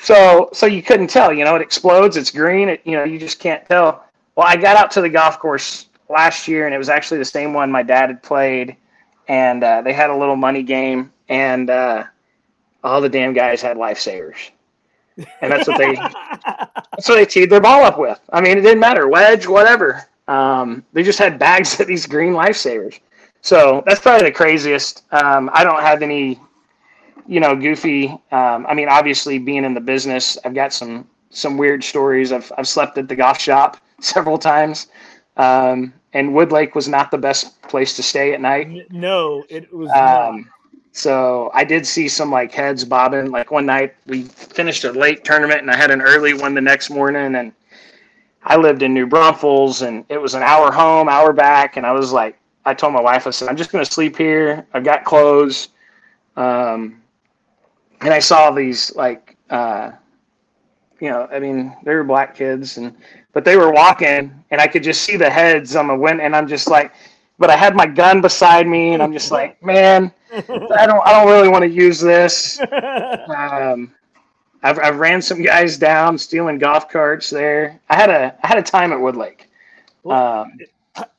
S2: So so you couldn't tell, you know, it explodes, it's green, it you know you just can't tell. Well, I got out to the golf course last year and it was actually the same one my dad had played, and uh, they had a little money game and. Uh, all the damn guys had lifesavers and that's what they *laughs* that's what they teed their ball up with. I mean, it didn't matter wedge, whatever. Um, they just had bags of these green lifesavers. So that's probably the craziest. Um, I don't have any, you know, goofy. Um, I mean, obviously, being in the business, I've got some some weird stories. I've I've slept at the golf shop *laughs* several times, um, and Woodlake was not the best place to stay at night.
S1: No, it was.
S2: Um, so I did see some like heads bobbing. Like one night we finished a late tournament and I had an early one the next morning and I lived in New Braunfels and it was an hour home, hour back. And I was like, I told my wife, I said, I'm just going to sleep here. I've got clothes. Um, and I saw these like, uh, you know, I mean, they were black kids and, but they were walking and I could just see the heads on the wind. And I'm just like, but I had my gun beside me and I'm just like, man, I don't I don't really want to use this. Um, I've I've ran some guys down stealing golf carts there. I had a I had a time at Woodlake. Um,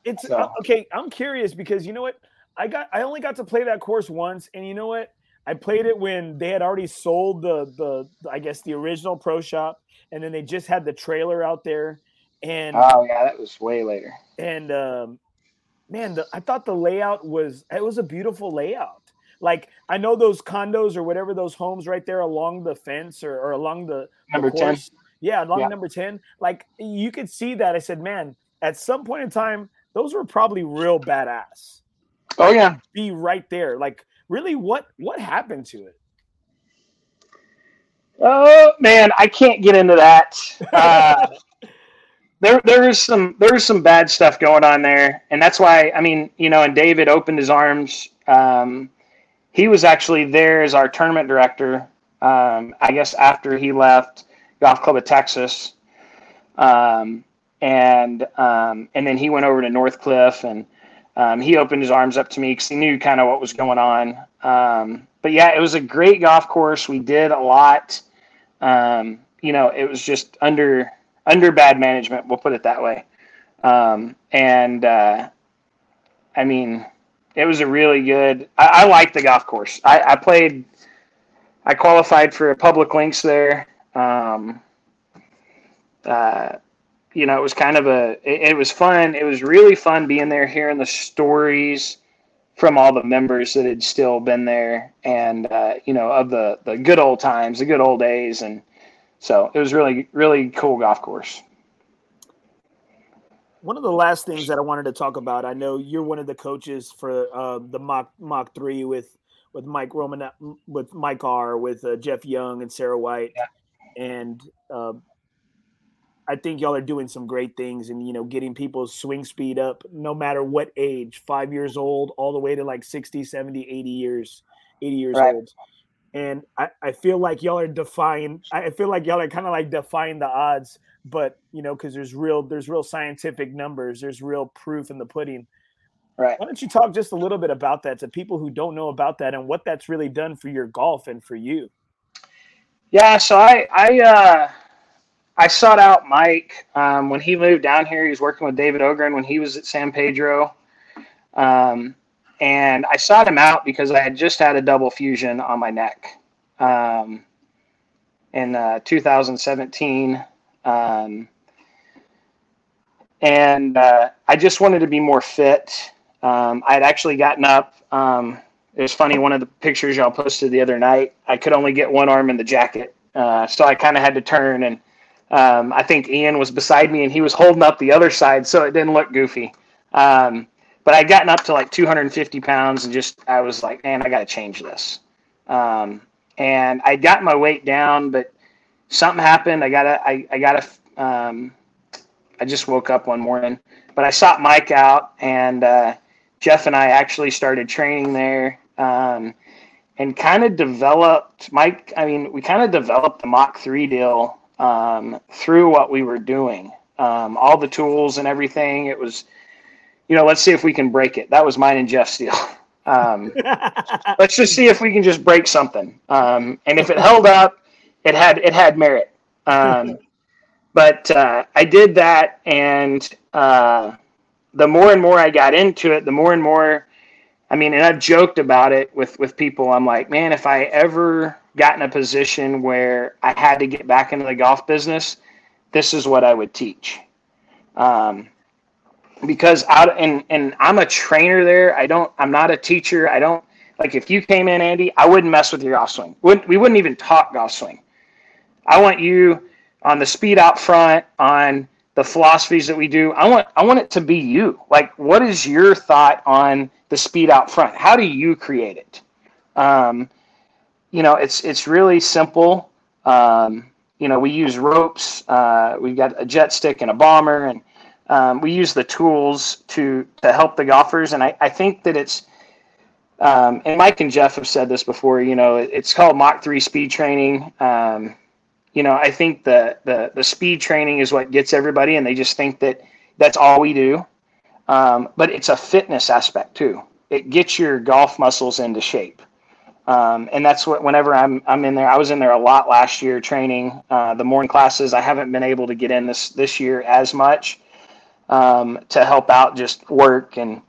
S1: it's so. Uh, okay. I'm curious because you know what I got. I only got to play that course once, and you know what? I played it when they had already sold the the I guess the original pro shop, and then they just had the trailer out there. And
S2: oh yeah, that was way later.
S1: And um, man, the, I thought the layout was it was a beautiful layout. Like I know those condos or whatever those homes right there along the fence or, or along the
S2: number the ten.
S1: Yeah, along yeah. number ten. Like you could see that. I said, man, at some point in time, those were probably real badass.
S2: Oh yeah,
S1: be right there. Like really, what what happened to it?
S2: Oh man, I can't get into that. Uh, *laughs* there there is some there is some bad stuff going on there, and that's why I mean you know, and David opened his arms. Um, he was actually there as our tournament director. Um, I guess after he left Golf Club of Texas, um, and um, and then he went over to Northcliffe, and um, he opened his arms up to me because he knew kind of what was going on. Um, but yeah, it was a great golf course. We did a lot. you know, it was just under under bad management. We'll put it that way. Um, and uh, I mean, it was a really good. I, I like the golf course. I, I, played. I qualified for a public links there. Um, uh, you know, it was kind of a. It, it, was fun. It was really fun being there, hearing the stories from all the members that had still been there and uh, you know of the the good old times the good old days and so it was really really cool golf course
S1: one of the last things that i wanted to talk about i know you're one of the coaches for uh, the mock Mach 3 with with mike roman with mike r with uh, jeff young and sarah white yeah. and uh, I think y'all are doing some great things and you know getting people's swing speed up no matter what age, 5 years old all the way to like 60, 70, 80 years, 80 years right. old. And I, I feel like y'all are defying I feel like y'all are kind of like defying the odds, but you know, because there's real there's real scientific numbers, there's real proof in the pudding.
S2: Right.
S1: Why don't you talk just a little bit about that to people who don't know about that and what that's really done for your golf and for you?
S2: Yeah, so I I uh I sought out Mike um, when he moved down here. He was working with David Ogren when he was at San Pedro. Um, and I sought him out because I had just had a double fusion on my neck um, in uh, 2017. Um, and uh, I just wanted to be more fit. Um, I had actually gotten up. Um, it was funny, one of the pictures y'all posted the other night, I could only get one arm in the jacket. Uh, so I kind of had to turn and um, I think Ian was beside me and he was holding up the other side, so it didn't look goofy. Um, but I'd gotten up to like 250 pounds and just, I was like, man, I got to change this. Um, and I got my weight down, but something happened. I got to, I, I got to, um, I just woke up one morning, but I sought Mike out and uh, Jeff and I actually started training there um, and kind of developed Mike. I mean, we kind of developed the Mach 3 deal um, through what we were doing. Um, all the tools and everything. It was, you know, let's see if we can break it. That was mine and Jeff's deal. *laughs* Um, *laughs* let's just see if we can just break something. Um, and if it held up, it had it had merit. Um, *laughs* but uh, I did that, and uh, the more and more I got into it, the more and more. I mean, and I've joked about it with with people. I'm like, man, if I ever got in a position where I had to get back into the golf business, this is what I would teach. Um, because out and and I'm a trainer there. I don't. I'm not a teacher. I don't like if you came in, Andy. I wouldn't mess with your golf swing. Wouldn't, we wouldn't even talk golf swing. I want you on the speed out front on the philosophies that we do. I want I want it to be you. Like, what is your thought on the speed out front? How do you create it? Um, you know, it's it's really simple. Um, you know, we use ropes. Uh, we've got a jet stick and a bomber, and um, we use the tools to to help the golfers. And I, I think that it's um, and Mike and Jeff have said this before. You know, it's called Mach three speed training. Um, you know, I think the, the the speed training is what gets everybody, and they just think that that's all we do. Um, but it's a fitness aspect too. It gets your golf muscles into shape. Um, and that's what whenever I'm I'm in there, I was in there a lot last year training uh, the morning classes. I haven't been able to get in this this year as much um, to help out just work and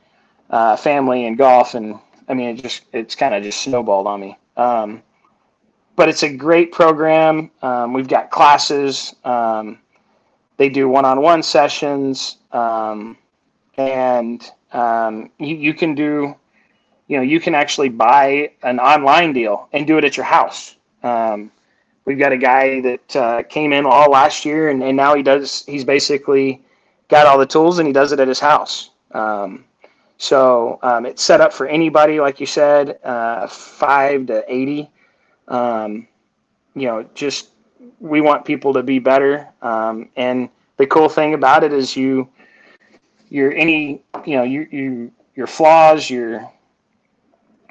S2: uh, family and golf, and I mean it just it's kind of just snowballed on me. Um, but it's a great program. Um, we've got classes. Um, they do one-on-one sessions, um, and you you can do you know, you can actually buy an online deal and do it at your house. Um, we've got a guy that uh, came in all last year, and, and now he does. He's basically got all the tools, and he does it at his house. Um, so um, it's set up for anybody, like you said, uh, five to eighty. Um, you know, just we want people to be better. Um, and the cool thing about it is you, your any, you know, you you your flaws, your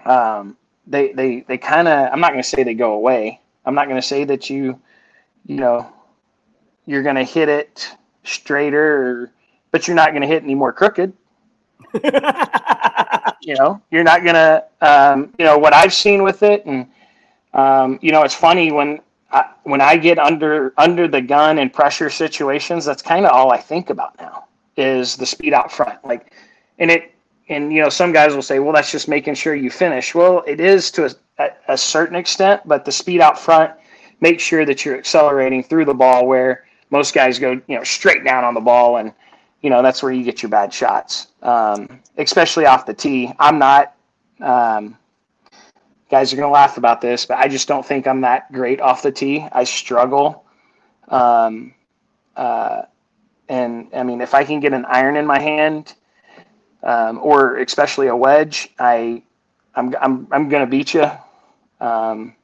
S2: um, they they they kind of I'm not going to say they go away. I'm not going to say that you you know you're going to hit it straighter, but you're not going to hit any more crooked. *laughs* you know, you're not going to um, you know what I've seen with it, and um, you know it's funny when I, when I get under under the gun in pressure situations. That's kind of all I think about now is the speed out front, like, and it and you know some guys will say well that's just making sure you finish well it is to a, a, certain extent but the speed out front make sure that you're accelerating through the ball where most guys go you know straight down on the ball and you know that's where you get your bad shots um, especially off the tee i'm not Um, guys are going to laugh about this, but I just don't think I'm that great off the tee. I struggle. Um, uh, and I mean, if I can get an iron in my hand, um, or especially a wedge, I, I'm, I'm, I'm going to beat you. Um,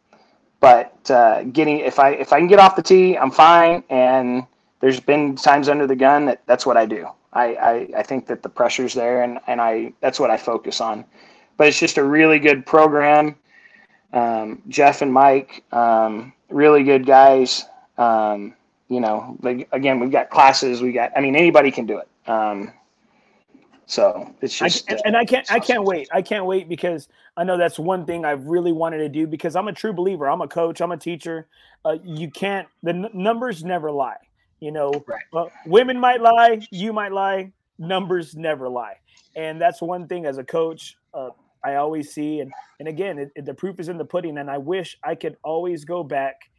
S2: but uh, getting if I if I can get off the tee, I'm fine. And there's been times under the gun that that's what I do. I, I, I think that the pressure's there, and, and I that's what I focus on. But it's just a really good program. Um, Jeff and Mike, um, really good guys. Um, you know, like, again, we've got classes. We got. I mean, anybody can do it. So it's just,
S1: I, and, and I can't, I can't wait. I can't wait because I know that's one thing I've really wanted to do because I'm a true believer. I'm a coach. I'm a teacher. Uh, you can't. The n- numbers never lie. You know, right. uh, women might lie. You might lie. Numbers never lie. And that's one thing as a coach. Uh, I always see, and and again, it, it, the proof is in the pudding. And I wish I could always go back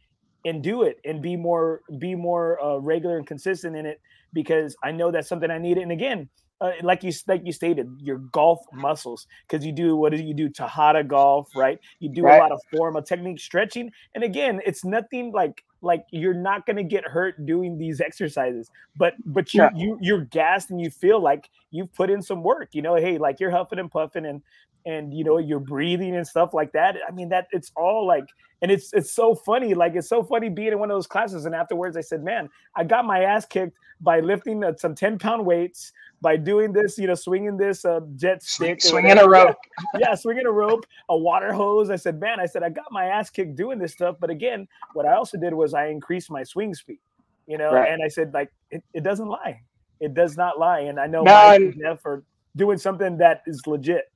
S1: and do it and be more be more uh, regular and consistent in it because I know that's something I need. And again, uh, like you like you stated, your golf muscles because you do what do you do Tejada golf, right? You do right. a lot of formal technique stretching, and again, it's nothing like like you're not going to get hurt doing these exercises, but but you yeah. you you're gassed and you feel like you've put in some work. You know, hey, like you're huffing and puffing and and you know you're breathing and stuff like that. I mean that it's all like and it's it's so funny like it's so funny being in one of those classes and afterwards i said man i got my ass kicked by lifting uh, some 10 pound weights by doing this, you know, swinging this uh, jet stick,
S2: swinging a rope. *laughs*
S1: yeah, swinging a rope, a water hose. I said, man, I said I got my ass kicked doing this stuff, but again, what I also did was I increased my swing speed, you know, right. and I said like it, it doesn't lie, it does not lie, and I know no, and, Jeff for doing something that is legit.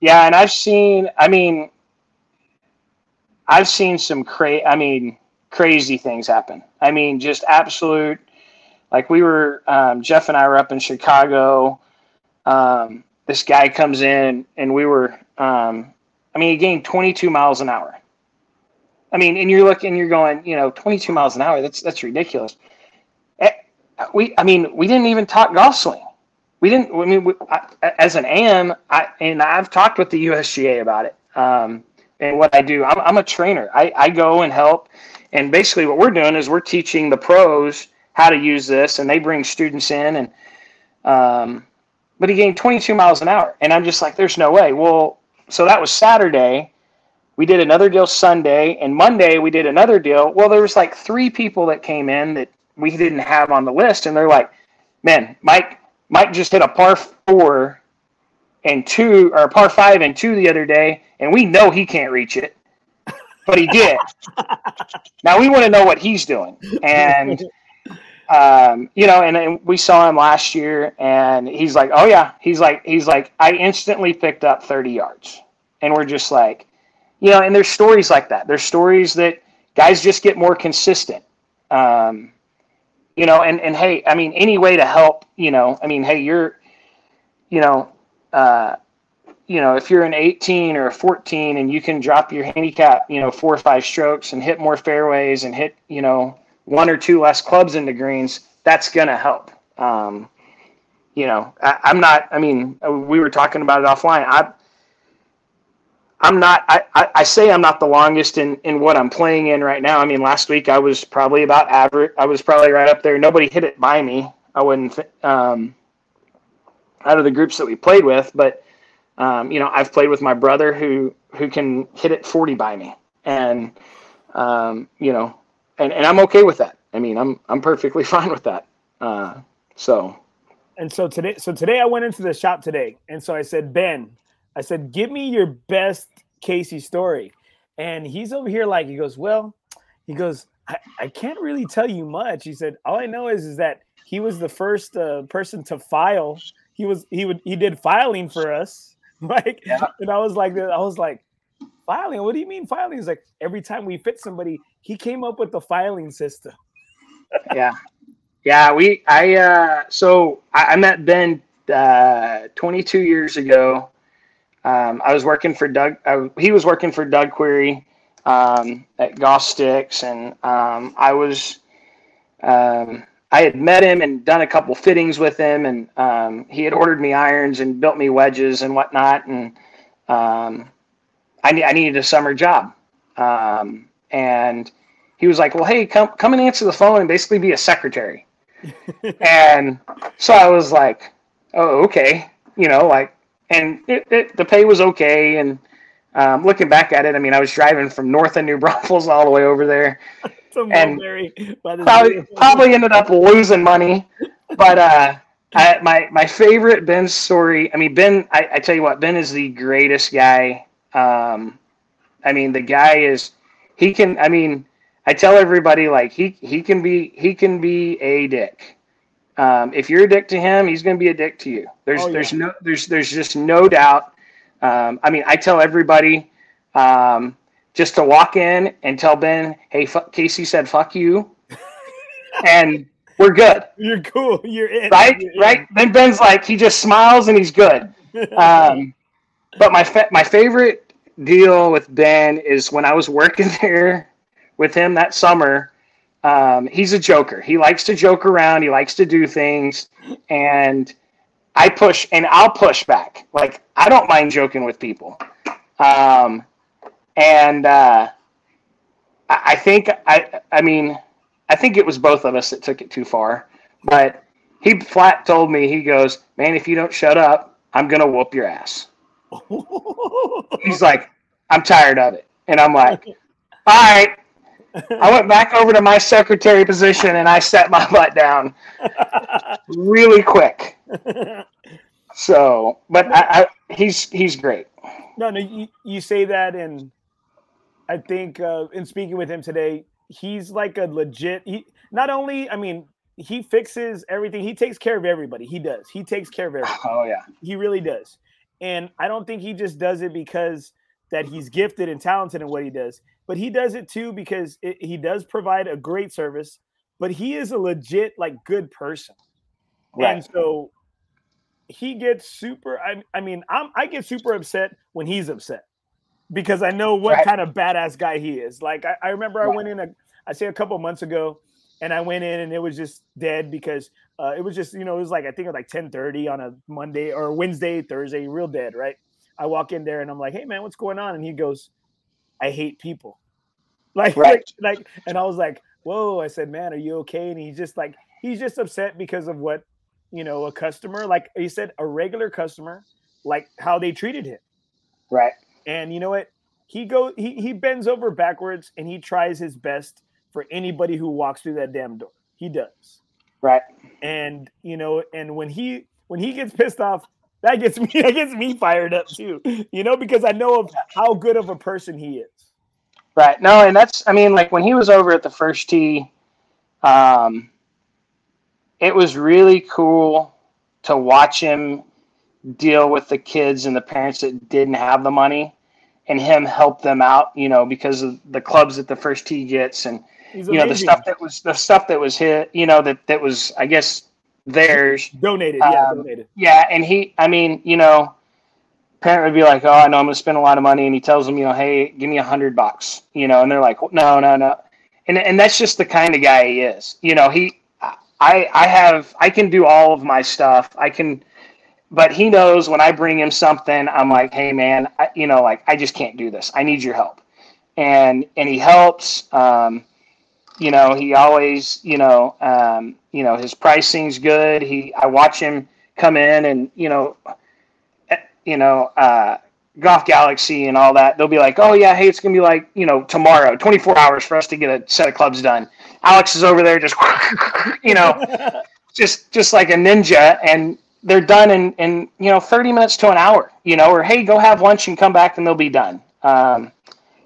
S2: Yeah, and I've seen, I mean, I've seen some crazy, I mean, crazy things happen. I mean, just absolute like we were, um, Jeff and I were up in Chicago. Um, this guy comes in and we were, um, I mean, he gained 22 miles an hour. I mean, and you're looking, you're going, you know, 22 miles an hour. That's that's ridiculous. Eh, we, I mean, we didn't even talk golf swing. We didn't. I mean, we, I, as an AM, I and I've talked with the USGA about it. Um, and what I do, I'm, I'm a trainer. I, I go and help, and basically what we're doing is we're teaching the pros how to use this, and they bring students in, and um, but he gained 22 miles an hour, and I'm just like, there's no way. Well, so that was Saturday. We did another deal Sunday, and Monday we did another deal. Well, there was like three people that came in that we didn't have on the list, and they're like, "Man, Mike, Mike just hit a par four and two, or par five and two the other day, and we know he can't reach it, but he did. *laughs* now we want to know what he's doing, and um, you know, and, we saw him last year, and he's like, "Oh yeah," he's like, he's like, I instantly picked up thirty yards, and we're just like, you know, and there's stories like that. There's stories that guys just get more consistent, um, you know, and and hey, I mean, any way to help, you know, I mean, hey, you're, you know, uh, you know, if you're an 18 or a 14 and you can drop your handicap, you know, four or five strokes and hit more fairways and hit, you know one or two less clubs into greens, that's going to help. Um, you know, I, am not, I mean, we were talking about it offline. I, I'm not, I, I, say I'm not the longest in, in what I'm playing in right now. I mean, last week I was probably about average. I was probably right up there. Nobody hit it by me. I wouldn't, um, out of the groups that we played with, but, um, you know, I've played with my brother who, who can hit it 40 by me. And, um, you know, and, and I'm okay with that. I mean, I'm I'm perfectly *laughs* fine with that. Uh, so.
S1: And so today, so today I went into the shop today, and so I said, Ben, I said, give me your best Casey story, and he's over here like he goes, well, he goes, I, I can't really tell you much. He said, all I know is is that he was the first uh, person to file. He was he would he did filing for us, *laughs* like, yeah. and I was like, I was like, filing. What do you mean filing? He's like every time we fit somebody, he came up with the filing system. *laughs*
S2: yeah, yeah. We I uh, so I, I met Ben uh, 22 years ago. Um, I was working for Doug. I, he was working for Doug Query um, at Golf Sticks, and um, I was. Um, I had met him and done a couple fittings with him, and um, he had ordered me irons and built me wedges and whatnot. And um, I, I needed a summer job. Um, and he was like, well, hey, come, come and answer the phone and basically be a secretary. *laughs* and so I was like, oh, okay. You know, like, and it, it, the pay was okay. And um, looking back at it, I mean, I was driving from north of New *laughs* Braunfels all the way over there. and probably, probably ended up losing money. But uh, I, my my favorite Ben story. I mean, Ben. I, I, tell you what, Ben is the greatest guy. Um, I mean, the guy is. He can. I mean, I tell everybody like he he can be he can be a dick. Um, if you're a dick to him, he's going to be a dick to you. There's oh, yeah. there's no there's there's just no doubt. Um, I mean, I tell everybody um, just to walk in and tell Ben, "Hey, Casey said fuck you," *laughs* and we're good.
S1: You're cool. You're in.
S2: Right,
S1: You're
S2: right. In. Then Ben's like he just smiles and he's good. *laughs* Um, but my fa- my favorite deal with Ben is when I was working *laughs* there with him that summer. Um, he's a joker. He likes to joke around. He likes to do things, and I push and I'll push back. Like I don't mind joking with people, um, and uh, I, I think I. I mean, I think it was both of us that took it too far. But he flat told me, he goes, "Man, if you don't shut up, I'm gonna whoop your ass." He's like, "I'm tired of it," and I'm like, "All right." I went back over to my secretary position and I sat my *laughs* butt down really quick. So, but I, I, he's he's great.
S1: No, no, you, you say that, and I think uh, in speaking with him today, he's like a legit. He not only, I mean, he fixes everything. He takes care of everybody. He does. He takes care of everybody.
S2: Oh yeah,
S1: he really does. And I don't think he just does it because that he's gifted and talented in what he does but he does it too because it, he does provide a great service, but he is a legit like good person. Right. And so he gets super I, I mean, I'm I get super upset when he's upset because I know what right. kind of badass guy he is. Like I, I remember right. I went in a I say a couple months ago and I went in and it was just dead because uh, it was just you know it was like I think it was like 10:30 on a Monday or Wednesday Thursday real dead right I walk in there and I'm like hey man what's going on and he goes I hate people. *laughs* Like, right. like, and I was like, whoa, I said, man, are you okay? And he's just like, he's just upset because of what, you know, a customer, like he said, a regular customer, like how they treated him.
S2: Right.
S1: And you know what? He go he he bends over backwards and he tries his best for anybody who walks through that damn door. He does.
S2: Right.
S1: And you know, and when he when he gets pissed off, that gets me *laughs* that gets me fired up too. You know, because I know of how good of a person he is.
S2: Right. No, and that's I mean, like when he was over at the first tee, um, it was really cool to watch him deal with the kids and the parents that didn't have the money and him help them out, you know, because of the clubs that the first tee gets and you know the stuff that was the stuff that was hit, you know, that that was I guess theirs.
S1: Donated, yeah, um, donated.
S2: Yeah, and he, I mean, you know, parent would be like, "Oh, I know I'm going to spend a lot of money," and he tells them, you know, "Hey, give me a hundred bucks," you know, and they're like, "No, no, no," and and that's just the kind of guy he is. You know, he, I, I have, I can do all of my stuff. I can, but he knows when I bring him something, I'm like, "Hey, man, I, you know, like I just can't do this. I need your help," and and he helps. Um, you know, he always, you know, um, you know, his pricing's good. He, I watch him come in and, you know, eh, you know, uh, Golf Galaxy and all that. They'll be like, oh yeah, hey, it's gonna be like, you know, tomorrow, 24 hours for us to get a set of clubs done. Alex is over there just, *laughs* you know, *laughs* just just like a ninja, and they're done in in you know 30 minutes to an hour, you know, or hey, go have lunch and come back and they'll be done. Um,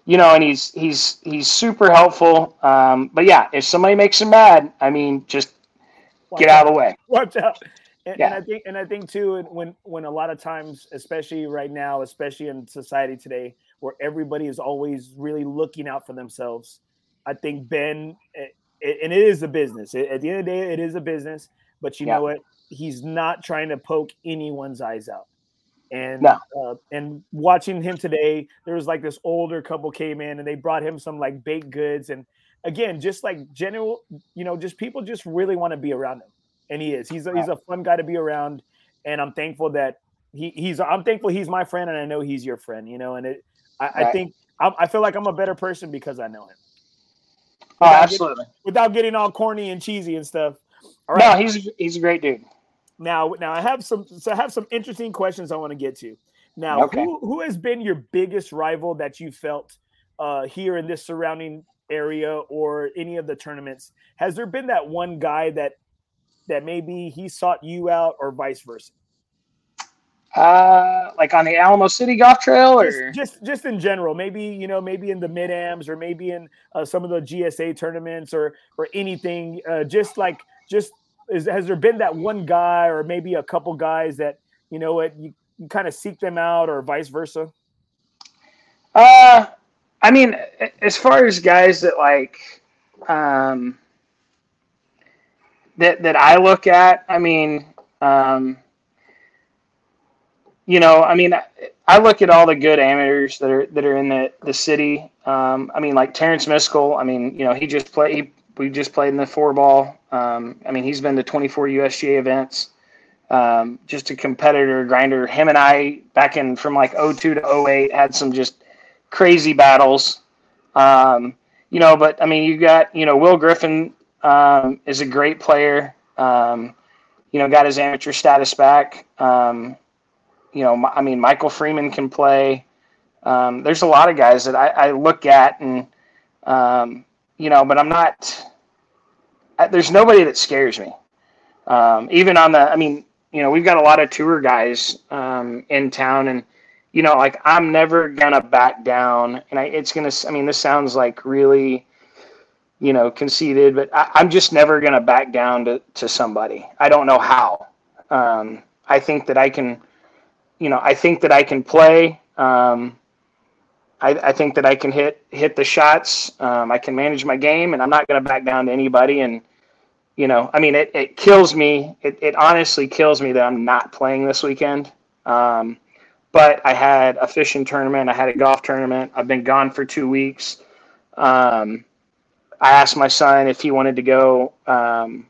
S2: you know, and he's he's he's super helpful. Um, but yeah, if somebody makes him mad, I mean, just Watch get out. out of the way.
S1: Watch out. And, yeah. and I think and I think too when when a lot of times, especially right now, especially in society today, where everybody is always really looking out for themselves, I think Ben, eh, and it is a business. At the end of the day, it is a business. But you yeah. know what? He's not trying to poke anyone's eyes out. And no. uh, and watching him today, there was like this older couple came in and they brought him some like baked goods and again, just like general, you know, just people just really want to be around him, and he is. He's a, he's a fun guy to be around, and I'm thankful that he, he's I'm thankful he's my friend, and I know he's your friend. You know, and it I, right. I think I, I, feel like I'm a better person because I know him.
S2: Oh, without oh, absolutely.
S1: Getting, without getting all corny and cheesy and stuff.
S2: All right. No, he's he's a great dude.
S1: Now, now I have some so I have some interesting questions I want to get to. Now, okay. who who has been your biggest rival that you felt uh, here in this surrounding area or any of the tournaments? Has there been that one guy that that maybe he sought you out or vice versa?
S2: Uh, like on the Alamo City Golf Trail, or
S1: just just, just in general. Maybe you know, maybe in the mid ams, or maybe in uh, some of the GSA tournaments, or or anything. Uh, just like just is, has there been that one guy, or maybe a couple guys that you know what you, you kind of seek them out, or vice versa?
S2: Uh, I mean, as far as guys that like, um, that that I look at, I mean, um you know, I mean, I look at all the good amateurs that are that are in the the city. Um, I mean, like Terrence Miskell. I mean, you know, he just played. He, we just played in the four ball. Um, I mean, he's been to 24 USGA events. Um, just a competitor grinder. Him and I back in from like 02 to 08 had some just crazy battles. Um, you know, but I mean, you got you know Will Griffin um, is a great player. Um, you know, got his amateur status back. Um, you know, I mean, Michael Freeman can play. There's a lot of guys that I, I look at and, you know, but I'm not, I, there's nobody that scares me. Um, even on the, I mean, you know, we've got a lot of tour guys um, in town and, you know, like I'm never to back down. And I, it's to, I mean, this sounds like really, you know, conceited, but I, am just never to back down to, to somebody. I don't know how. Um, I think that I can, you know, I think that I can play. Um, I, I, think that I can hit hit the shots. Um, I can manage my game, and I'm not going to back down to anybody. And you know, I mean, it, it kills me. It, it honestly kills me that I'm not playing this weekend. Um, but I had a fishing tournament. I had a golf tournament. I've been gone for two weeks. Um, I asked my son if he wanted to go um,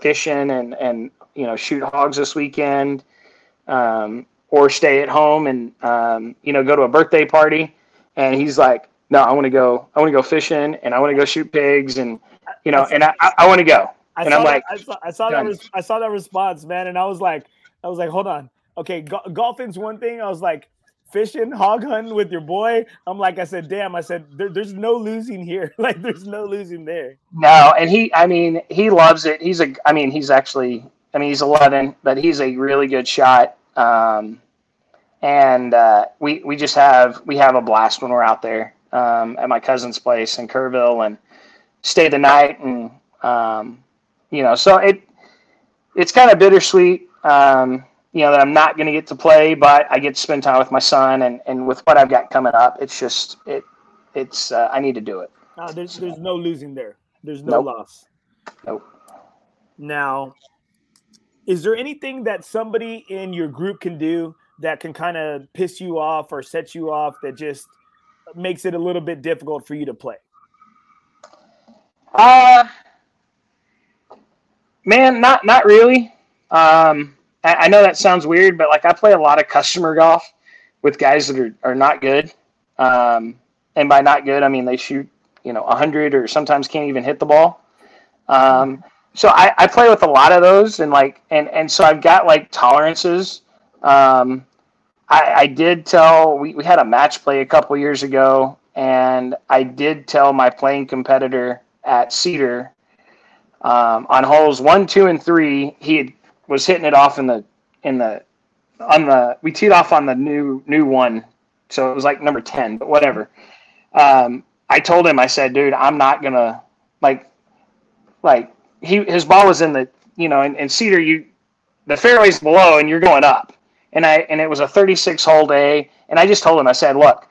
S2: fishing and and you know shoot hogs this weekend. Um, or stay at home and um, you know go to a birthday party and he's like no i want to go i want to go fishing and i want to go shoot pigs and you know and i, I, want to go. I and i'm like
S1: I saw, I saw that res- i saw that response man and i was like i was like hold on. Okay go- golfing's one thing. I was like fishing hog hunting with your boy? I'm like i said damn i said there, there's no losing here. *laughs* Like there's no losing there.
S2: No and he i mean he loves it. He's a i mean he's actually i mean he's 11 but he's a really good shot um, and uh, we we just have we have a blast when we're out there um, at my cousin's place in Kerrville and stay the night and um, you know so it it's kind of bittersweet um, you know that I'm not going to get to play but I get to spend time with my son and, and with what I've got coming up it's just it it's uh, I need to do it.
S1: Uh, there's there's no losing there. There's no nope. loss.
S2: Nope.
S1: Now, is there anything that somebody in your group can do that can kind of piss you off or set you off that just makes it a little bit difficult for you to play?
S2: Uh man, not not really. Um, I, I, know that sounds weird, but like I play a lot of customer golf with guys that are, are not good. Um, and by not good, I mean they shoot, you know, 100 or sometimes can't even hit the ball. Um, so I, I play with a lot of those and like and and so I've got like tolerances. Um, I, I did tell we, we had a match play a couple years ago, and I did tell my playing competitor at Cedar um, on holes one, two, and three. He had, was hitting it off in the in the on the we teed off on the new new one, so it was like number ten, but whatever. Um, I told him, I said, dude, I'm not gonna like like he his ball was in the you know in, in Cedar you the fairway's below and you're going up and I and it was a 36 hole day, and I just told him, I said, look,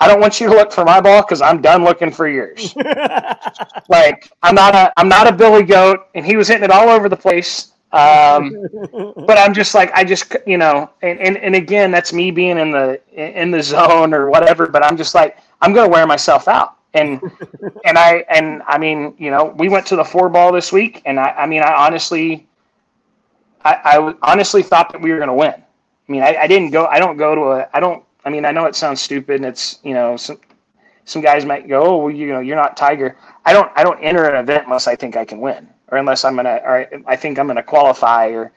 S2: I don't want you to look for my ball because I'm done looking for yours. *laughs* like I'm not a I'm not a Billy Goat, and he was hitting it all over the place. Um, *laughs* but I'm just like I just you know, and, and and again, that's me being in the in the zone or whatever. But I'm just like I'm gonna wear myself out. And *laughs* and I and I mean, you know, we went to the four ball this week, and I I mean, I honestly, I, I honestly thought that we were gonna win I mean, I, I didn't go. I don't go to a. I don't. I mean, I know it sounds stupid, and it's you know some some guys might go, oh, well, you know, you're not Tiger. I don't. I don't enter an event unless I think I can win, or unless I'm gonna, or I think I'm gonna qualify, or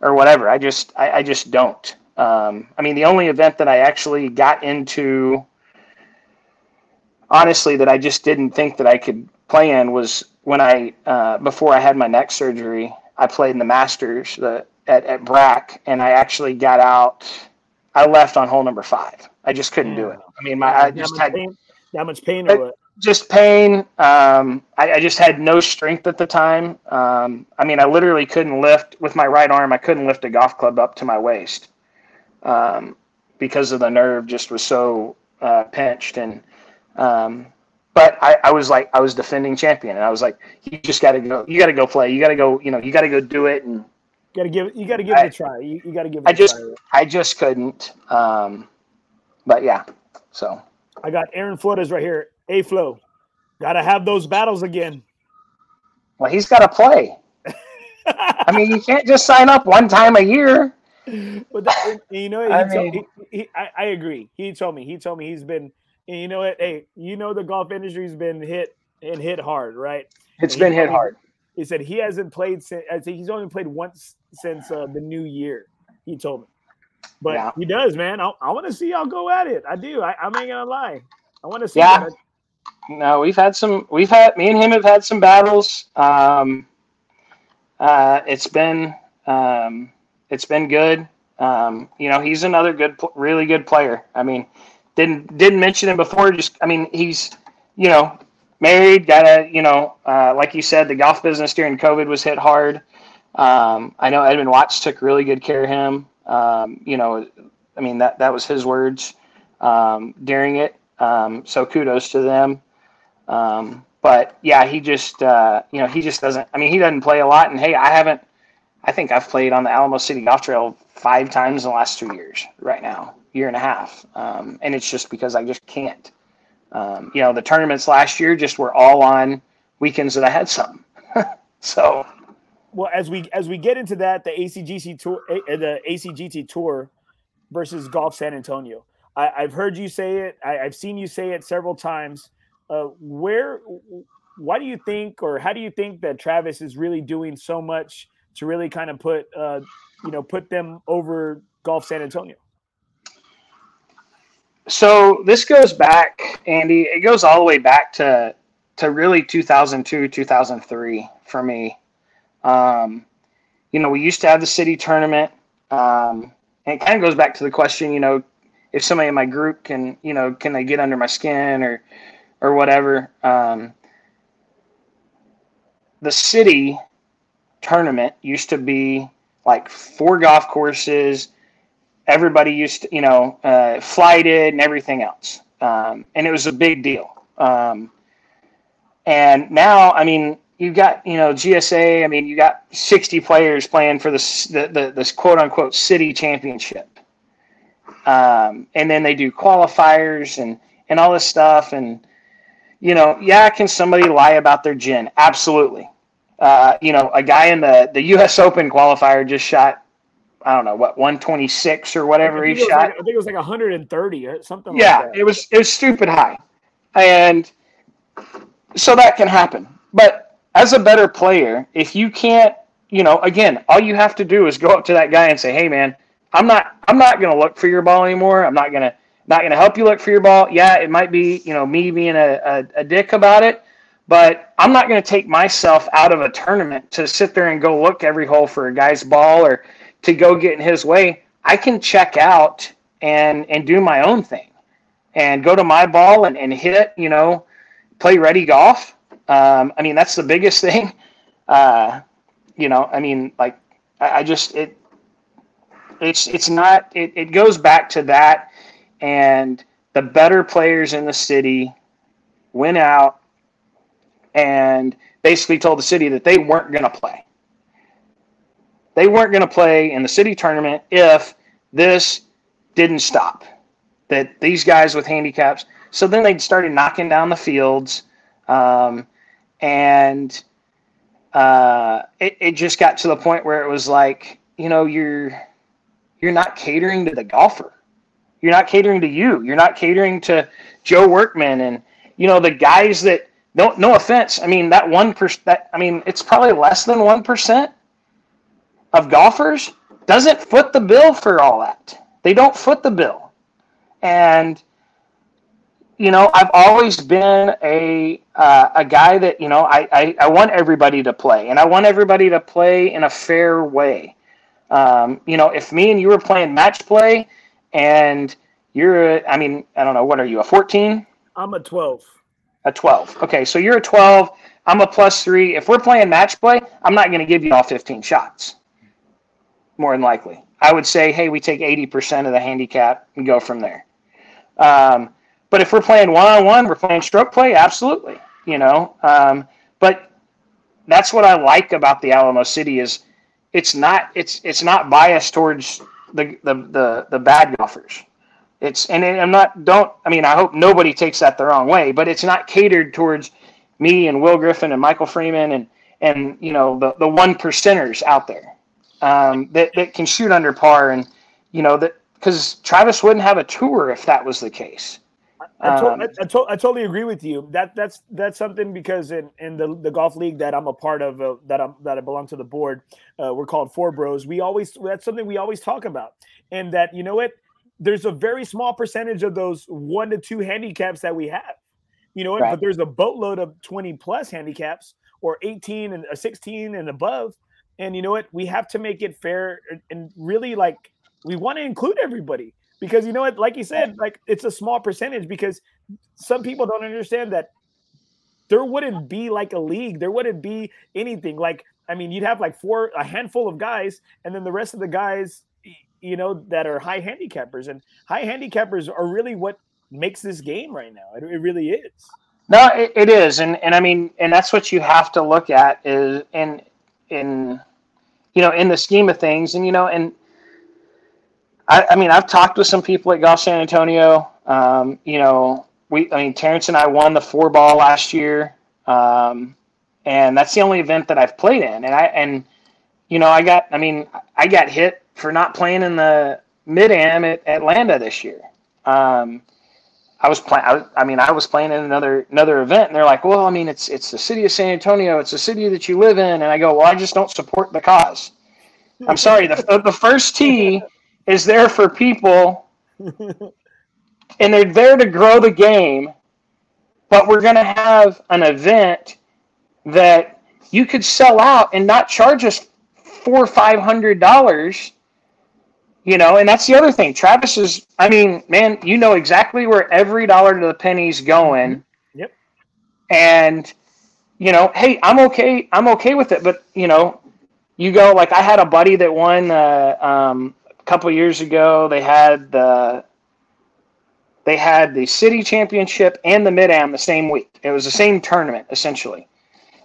S2: or whatever. I just. I, I just don't. Um, I mean, the only event that I actually got into, honestly, that I just didn't think that I could play in was when I uh, before I had my neck surgery. I played in the Masters the, at at BRAC, and I actually got out. I left on hole number five. I just couldn't yeah. do it. I mean, my I just had
S1: pain, that much pain or what?
S2: Just pain. Um, I, I, just had no strength at the time. Um, I mean, I literally couldn't lift with my right arm. I couldn't lift a golf club up to my waist um, because of the nerve. Just was so uh, pinched and. Um, but I, I was like, I was defending champion, and I was like, you just got to go. You got to go play. You got to go. You know, you got to go do it. And
S1: got to give you got to give I, it a try. You, you got to give.
S2: It I just try. I just couldn't. Um, but yeah, so
S1: I got Aaron Flores right here. A flow, got to have those battles again.
S2: Well, he's got to play. *laughs* I mean, you can't just sign up one time a year.
S1: But that, you know, I, mean, told, he, he, I, I agree. He told me. He told me he's been and you know what? Hey, you know the golf industry's been hit and hit hard, right?
S2: It's been hit hard.
S1: He said he hasn't played since. I think he's only played once since uh, the new year. He told me, but yeah. he does, man. I, I want to see y'all go at it. I do. I, I ain't gonna lie. I want to see.
S2: Yeah. That. No, we've had some. We've had me and him have had some battles. Um, uh, it's been um, it's been good. Um, you know, he's another good, really good player. I mean, didn't didn't mention him before. Just I mean, he's you know married, got a you know uh, like you said, the golf business during COVID was hit hard. Um, I know Edmund Watts took really good care of him. Um, you know, I mean that that was his words um, during it. Um, so kudos to them. Um, but yeah, he just uh, you know he just doesn't. I mean, he doesn't play a lot. And hey, I haven't. I think I've played on the Alamo City Golf Trail five times in the last two years. Right now, year and a half, um, and it's just because I just can't. Um, you know, the tournaments last year just were all on weekends that I had some. *laughs* so,
S1: well, as we as we get into that, the ACGC tour, the ACGT tour versus Golf San Antonio. I, have heard you say it. I, have seen you say it several times. Uh, where, why do you think, or how do you think that Travis is really doing so much to really kind of put, uh, you know, put them over Golf San Antonio?
S2: So this goes back, Andy. It goes all the way back to to really 2002, 2003 for me. Um, you know, we used to have the city tournament, um, and it kind of goes back to the question, you know, if somebody in my group can, you know, can they get under my skin or or whatever. Um, the city tournament used to be like four golf courses everybody used to, you know, uh, flighted and everything else. Um, and it was a big deal. Um, and now, I mean, you got, you know, GSA, I mean, you got 60 players playing for this, the, the, this quote unquote city championship. Um, and then they do qualifiers and, and all this stuff. And, you know, yeah, can somebody lie about their GHIN? Absolutely. Uh, you know, a guy in the, the U.S. Open qualifier just shot I don't know what 126 or whatever he shot.
S1: Like, I think it was like 130 or something.
S2: Yeah,
S1: like
S2: it was it was stupid high, and so that can happen. But as a better player, if you can't, you know, again, all you have to do is go up to that guy and say, "Hey, man, I'm not I'm not going to look for your ball anymore. I'm not going to not going to help you look for your ball. Yeah, it might be you know me being a, a, a dick about it." But I'm not going to take myself out of a tournament to sit there and go look every hole for a guy's ball or to go get in his way, I can check out and and do my own thing and go to my ball and, and hit, you know, play ready golf. Um, I mean, that's the biggest *laughs* thing. Uh, you know, I mean, like I, I just it it's it's not it, it goes back to that and the better players in the city went out and basically told the city that they weren't going to play they weren't going to play in the city tournament if this didn't stop. That these guys with handicaps. So then they started knocking down the fields, um, and uh, it, it just got to the point where it was like, you know, you're you're not catering to the golfer. You're not catering to you. You're not catering to Joe Workman and you know the guys that no no offense. I mean that one percent. I mean it's probably less than one percent of golfers doesn't foot the bill for all that. They don't foot the bill, and you know I've always been a uh, a guy that you know I, I I want everybody to play, and I want everybody to play in a fair way. Um, you know, if me and you were playing match play, and you're, a, I mean, I don't know, what are you, a 14?
S1: I'm a 12.
S2: A 12. Okay, so you're a 12. I'm a plus three. If we're playing match play, I'm not going to give you all 15 shots. More than likely, I would say, hey, we take 80% of the handicap and go from there. Um, but if we're playing one on one, we're playing stroke play, absolutely. You know, um, but that's what I like about the Alamo City is it's not it's it's not biased towards the the the, the bad golfers. It's and I'm not don't I mean I hope nobody takes that the wrong way, but it's not catered towards me and Will Griffin and Michael Freeman and and you know the the one percenters out there um, that that can shoot under par and you know that because Travis wouldn't have a tour if that was the case.
S1: I, to- um, I, I, to- I, totally agree with you. That that's that's something because in, in the, the golf league that I'm a part of, uh, that I'm that I belong to the board, uh, we're called Four Bros. We always that's something we always talk about, and that you know what, there's a very small percentage of those one to two handicaps that we have, you know what, right. but there's a boatload of 20 plus handicaps or 18 and or 16 and above, and you know what, we have to make it fair and really like we want to include everybody because you know what? Like you said like it's a small percentage because some people don't understand that there wouldn't be like a league. There wouldn't be anything. Like i mean you'd have like four a handful of guys and then the rest of the guys you know that are high handicappers. And high handicappers are really what makes this game right now. It, it really is.
S2: No it, it is. And and i mean and that's what you have to look at is in in you know in the scheme of things and you know and I, I mean, I've talked with some people at Golf San Antonio. Um, you know, we, I mean, Terrence and I won the four ball last year, um, and that's the only event that I've played in. And I, and you know, I got, I mean, I got hit for not playing in the mid am at Atlanta this year. Um, I was playing. I, I, mean, I was playing in another another event, and they're like, "Well, I mean, it's it's the city of San Antonio. It's the city that you live in." And I go, "Well, I just don't support the cause." I'm sorry. The the first tee *laughs* is there for people and they're there to grow the game, but we're going to have an event that you could sell out and not charge us four or five hundred dollars. You know, and that's the other thing. Travis is, I mean, man, you know exactly where every dollar to the penny's going.
S1: Mm-hmm. Yep.
S2: And, you know, hey, I'm okay. I'm okay with it. But, you know, you go like I had a buddy that won uh, um, couple years ago, they had the they had the city championship and the mid am the same week. It was the same tournament essentially.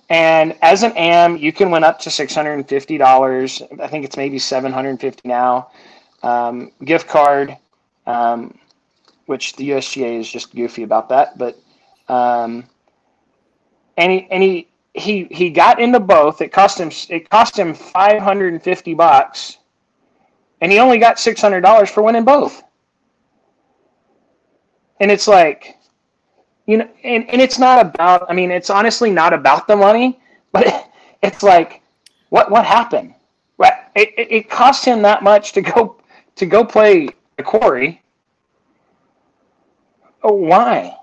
S2: And as an am, you can win up to six hundred and fifty dollars. I think it's maybe seven hundred and fifty now. Um, gift card, um, which the USGA is just goofy about that. But um, and he and he he he got into both. It cost him it cost him five hundred and fifty bucks and he only got $600 for winning both. And it's like, you know, and, and it's not about, I mean, it's honestly not about the money, but *laughs* it's like, what, what happened? What, it, it cost him that much to go, to go play the quarry. Oh, why?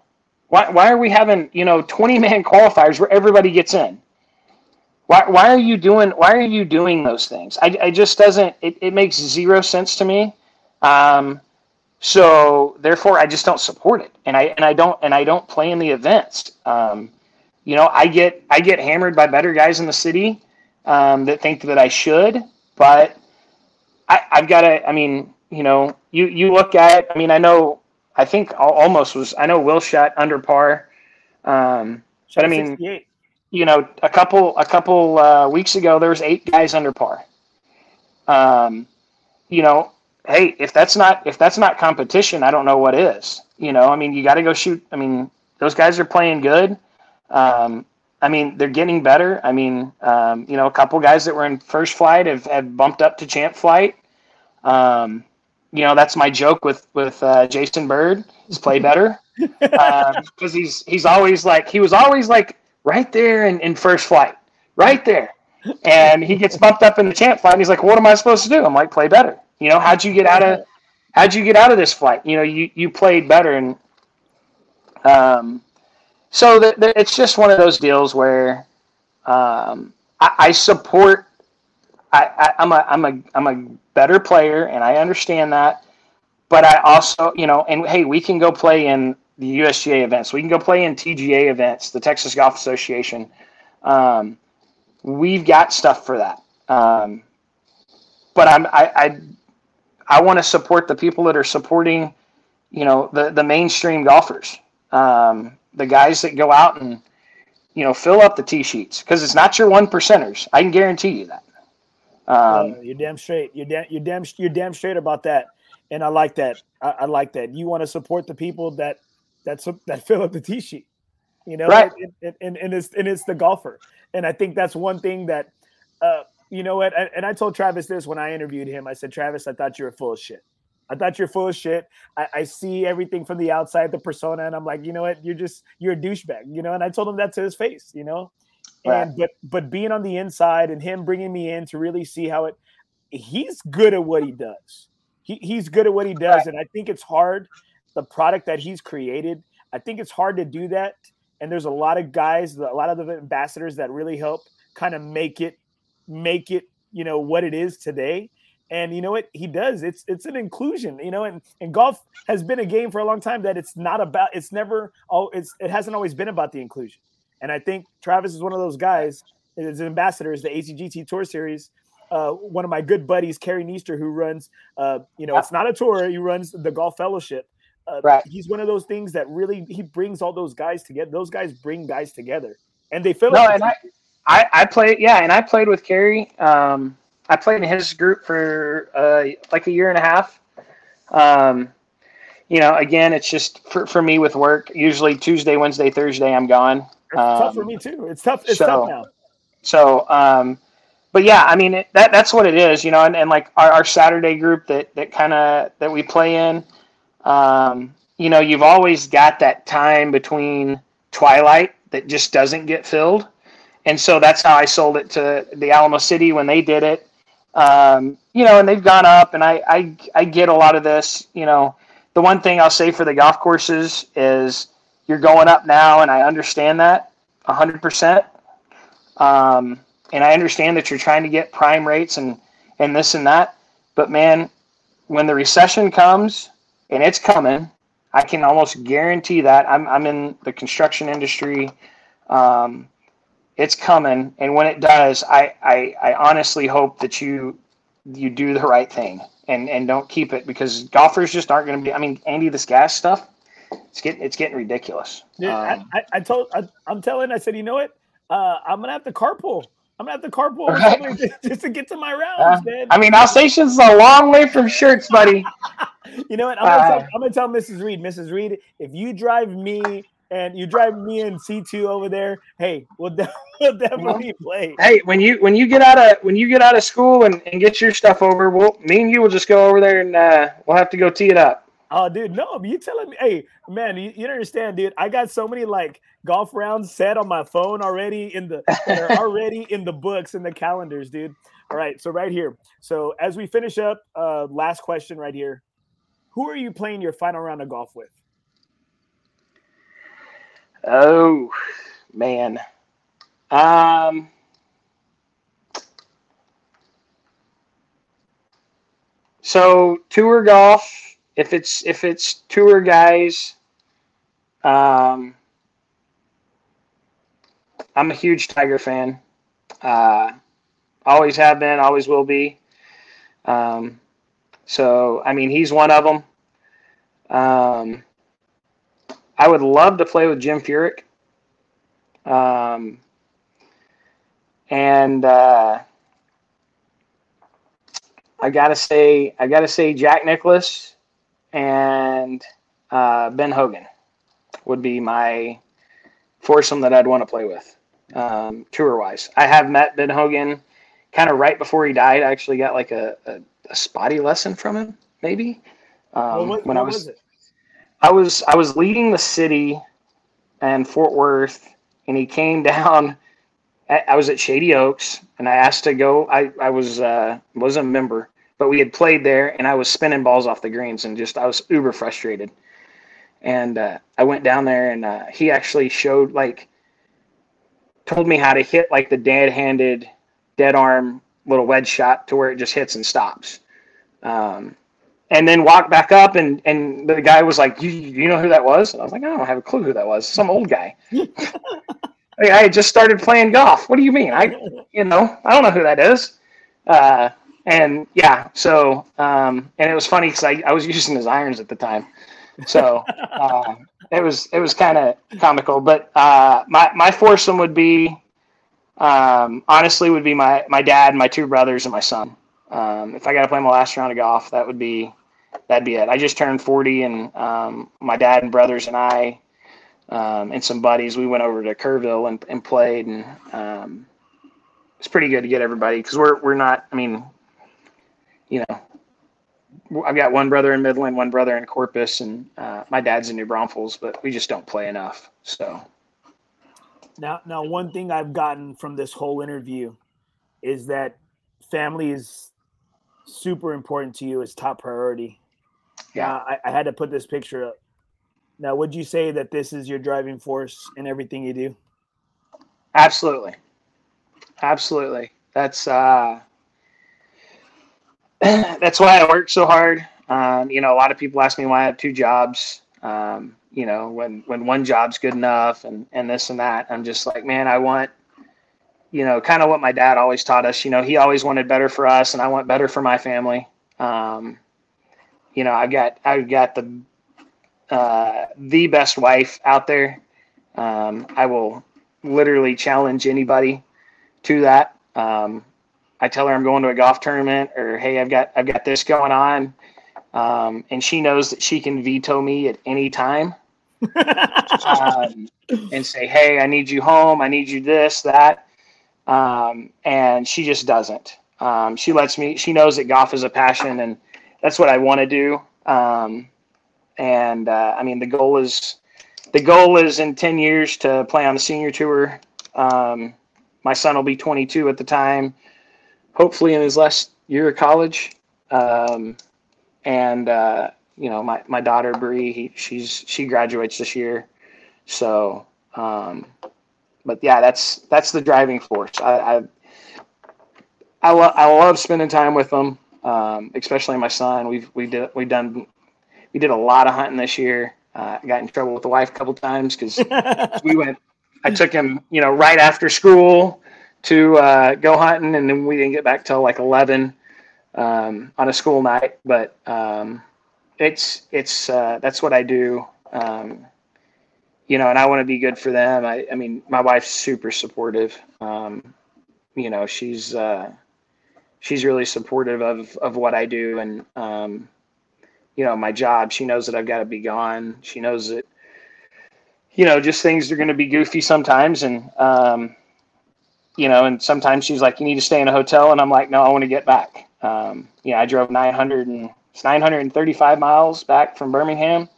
S2: Why, why are we having, you know, 20 man qualifiers where everybody gets in? Why, why are you doing why are you doing those things? I, I just doesn't it, it makes zero sense to me. Um, so therefore I just don't support it. And I and I don't and I don't play in the events. Um, you know, I get I get hammered by better guys in the city um, that think that I should, but I, I've got to. I mean, you know, you you look at. I mean, I know. I think almost was. I know Will shot under par, um, but I mean, you know, a couple a couple uh, weeks ago, there was eight guys under par. Um, you know, hey, if that's not if that's not competition, I don't know what is. You know, I mean, you got to go shoot. I mean, those guys are playing good. Um, I mean, they're getting better. I mean, um, you know, a couple guys that were in first flight have, have bumped up to champ flight. Um, you know, that's my joke with with uh, Jason Bird. He's play better because *laughs* um, he's he's always like he was always like right there in, in first flight, right there, and he gets bumped up in the champ flight. And he's like, "What am I supposed to do?" I'm like, "Play better." You know, how'd you get out of how'd you get out of this flight? You know, you you played better, and um, so the, the, it's just one of those deals where um, I, I support. I, I, I'm a I'm a I'm a better player, and I understand that. But I also, you know, and hey, we can go play in the USGA events. We can go play in TGA events, the Texas Golf Association. Um, we've got stuff for that. Um, but I'm I I, I want to support the people that are supporting, you know, the the mainstream golfers, um, the guys that go out and you know fill up the tee sheets because it's not your one percenters. I can guarantee you that.
S1: Um, you're damn straight. You're damn you're damn you're damn straight about that, and I like that. I, I like that. You want to support the people that that's that *laughs* fill up the tee sheet. You know,
S2: right?
S1: And, and, and it's and it's the golfer, and I think that's one thing that, uh, you know what? And I told Travis this when I interviewed him. I said, Travis, I thought you were full of shit. I thought you're full of shit. I, I, see everything from the outside, the persona, and I'm like, you know what? You're just you're a douchebag, you know. And I told him that to his face, you know. Right. And but but being on the inside and him bringing me in to really see how it, he's good at what he does. He, he's good at what he does, right. and I think it's hard. The product that he's created, I think it's hard to do that. And there's a lot of guys, a lot of the ambassadors that really help kind of make it, make it, you know, what it is today. And you know what he does? It's it's an inclusion, you know, and, and golf has been a game for a long time that it's not about it's never oh it's it hasn't always been about the inclusion. And I think Travis is one of those guys, his ambassadors, the ACGT Tour Series. Uh, one of my good buddies, Kerry Neester, who runs, uh, you know, it's not a tour, he runs the Golf Fellowship. Uh, right. He's one of those things that really he brings all those guys together. Those guys bring guys together, and they feel.
S2: No, like and I, I, I played, yeah, and I played with Kerry. Um, I played in his group for uh, like a year and a half. Um, you know, again, it's just for, for me with work. Usually Tuesday, Wednesday, Thursday, I'm gone.
S1: It's um, tough for me too. It's tough. It's so, tough now.
S2: So, um, but yeah, I mean it, that that's what it is, you know. And, and like our, our Saturday group that that kind of that we play in, um, you know, you've always got that time between twilight that just doesn't get filled, and so that's how I sold it to the Alamo City when they did it. Um, you know, and they've gone up, and I, I I get a lot of this. You know, the one thing I'll say for the golf courses is you're going up now, and I understand that 100%. Um, and I understand that you're trying to get prime rates and, and this and that. But man, when the recession comes, and it's coming, I can almost guarantee that. I'm, I'm in the construction industry. Um, it's coming. And when it does, I, I, I honestly hope that you you do the right thing and, and don't keep it because golfers just aren't going to be. I mean, Andy, this gas stuff it's getting it's getting ridiculous.
S1: Dude, um, I, I, told I, am telling. I said, you know what? Uh, I'm gonna have to carpool. I'm gonna have to carpool *laughs* right. *laughs* just to get to my rounds, uh, man.
S2: I mean, Alsatian's a long way from Schertz, buddy. *laughs*
S1: you know what? I'm gonna, uh, tell, I'm gonna tell Mrs. Reed, Mrs. Reed, if you drive me and you drive me and C2 over there, hey, we'll, de- *laughs* we'll definitely play.
S2: Hey, when you when you get out of when you get out of school and, and get your stuff over, we'll me and you will just go over there and uh, we'll have to go tee it up.
S1: Oh, dude, no, you telling me, hey, man, you, you don't understand, dude. I got so many like golf rounds set on my phone already in the they're already in the books in the calendars, dude. All right, so right here. So as we finish up, uh, last question right here. Who are you playing your final round of golf with?
S2: Oh man. Um so tour golf if it's if it's tour guys, um, I'm a huge Tiger fan. Uh, always have been, always will be. Um, so I mean, he's one of them. Um, I would love to play with Jim Furyk. Um, and uh, I gotta say, I gotta say, Jack Nicklaus and uh, Ben Hogan would be my foursome that I'd want to play with, um, tour wise. I have met Ben Hogan kind of right before he died. I actually got like a, a, a spotty lesson from him, maybe.
S1: Um, what, when what I was, was
S2: I was I was leading the city and Fort Worth, and he came *laughs* down. I was at Shady Oaks, and I asked to go. I I was uh, wasn't a member, but we had played there, and I was spinning balls off the greens, and just I was uber frustrated. And uh, I went down there, and uh, he actually showed like told me how to hit like the dead-handed, dead arm little wedge shot to where it just hits and stops. Um, and then walked back up and and the guy was like, "You you know who that was?" And I was like, "I don't have a clue who that was. Some old guy." *laughs* I, had just started playing golf. What do you mean? I you know I don't know who that is. Uh, and yeah, so um, and it was funny because I, I was using his irons at the time, so *laughs* uh, it was it was kind of comical. But uh, my my foursome would be um, honestly would be my my dad, my two brothers, and my son. Um, if I got to play my last round of golf, that would be that'd be it. I just turned 40, and um, my dad and brothers and I um, and some buddies we went over to Kerrville and, and played, and um, it's pretty good to get everybody because we're we're not. I mean, you know, I've got one brother in Midland, one brother in Corpus, and uh, my dad's in New Braunfels, but we just don't play enough. So
S1: now, now one thing I've gotten from this whole interview is that family is super important to you. It's top priority. Yeah, I, I had to put this picture up. Now, would you say that this is your driving force in everything you do?
S2: Absolutely, absolutely. That's uh, *clears throat* that's why I work so hard. Um, you know, a lot of people ask me why I have two jobs. Um, you know, when when one job's good enough and and this and that. I'm just like, man, I want, you know, kind of what my dad always taught us. You know, he always wanted better for us, and I want better for my family. Um, you know, I've got I've got the uh, the best wife out there. Um, I will literally challenge anybody to that. Um, I tell her I'm going to a golf tournament, or hey, I've got I've got this going on, um, and she knows that she can veto me at any time *laughs* um, and say, "Hey, I need you home. I need you this, that," um, and she just doesn't. Um, she lets me. She knows that golf is a passion, and that's what I want to do. Um, and uh, I mean, the goal is the goal is in ten years to play on the senior tour. Um, my son will be 22 at the time, hopefully in his last year of college. Um, and uh, you know, my, my daughter Bree, she's she graduates this year, so. Um, but yeah, that's that's the driving force. I I, I, lo- I love spending time with them, um, especially my son. We've we did we done we did a lot of hunting this year. Uh, I got in trouble with the wife a couple times because *laughs* we went. I took him, you know, right after school to uh, go hunting, and then we didn't get back till like eleven um, on a school night. But um, it's it's uh, that's what I do. Um, you know, and I want to be good for them. I, I mean, my wife's super supportive. Um, you know, she's uh, she's really supportive of of what I do, and um, you know, my job. She knows that I've got to be gone. She knows that you know, just things are going to be goofy sometimes, and um, you know, and sometimes she's like, "You need to stay in a hotel," and I'm like, "No, I want to get back." Um, yeah, I drove 900 and it's 935 miles back from Birmingham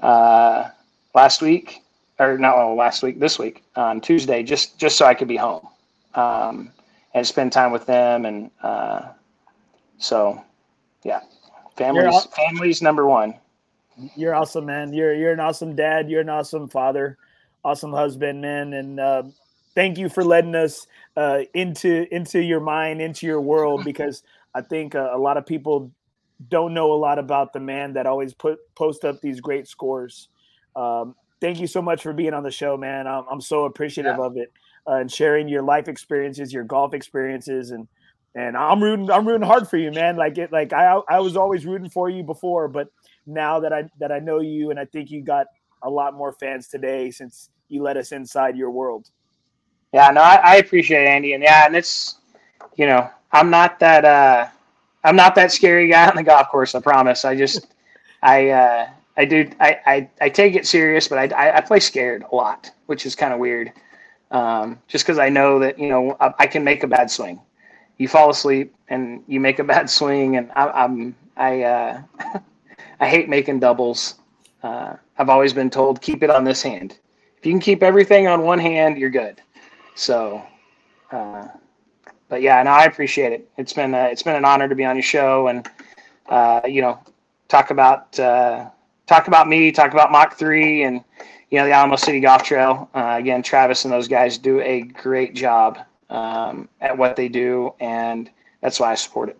S2: uh, last week, or not well, last week, this week on Tuesday, just just so I could be home um, and spend time with them. And uh, so, yeah, families families number one.
S1: You're awesome, man. You're you're an awesome dad. You're an awesome father, awesome husband, man. And uh, thank you for letting us uh, into into your mind, into your world, because I think uh, a lot of people don't know a lot about the man that always put post up these great scores. Um, thank you so much for being on the show, man. I'm, I'm so appreciative yeah. of it uh, and sharing your life experiences, your golf experiences, and and I'm rooting I'm rooting hard for you, man. Like it, like I I was always rooting for you before, but now that I that I know you, and I think you got a lot more fans today since you let us inside your world.
S2: Yeah, no, I, I appreciate it, Andy, and yeah, and it's you know I'm not that. uh I'm not that scary guy on the golf course. I promise. I just, I, uh, I do, I, I, I take it serious, but I, I, play scared a lot, which is kind of weird. Um, just because I know that you know I, I, can make a bad swing, you fall asleep and you make a *laughs* bad swing, and I, I'm I uh, *laughs* I hate making doubles. Uh, I've always been told keep it on this hand. If you can keep everything on one hand, you're good. So, uh, but yeah, no, I appreciate it. It's been a, it's been an honor to be on your show and uh, you know talk about uh, talk about me, talk about Mach three, and you know the Alamo City Golf Trail. Uh, again, Travis and those guys do a great job um, at what they do, and that's why I support it.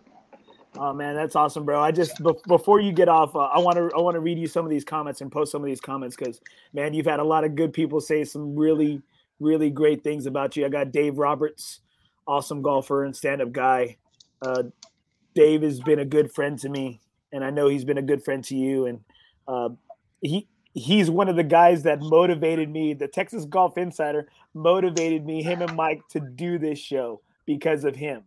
S1: Oh man, that's awesome, bro. I just b- before you get off, uh, I want to I want to read you some of these comments and post some of these comments because man, you've had a lot of good people say some really really great things about you. I got Dave Roberts, awesome golfer and stand up guy. Uh, Dave has been a good friend to me, and I know he's been a good friend to you. And uh, he he's one of the guys that motivated me. The Texas Golf Insider motivated me, him and Mike, to do this show because of him.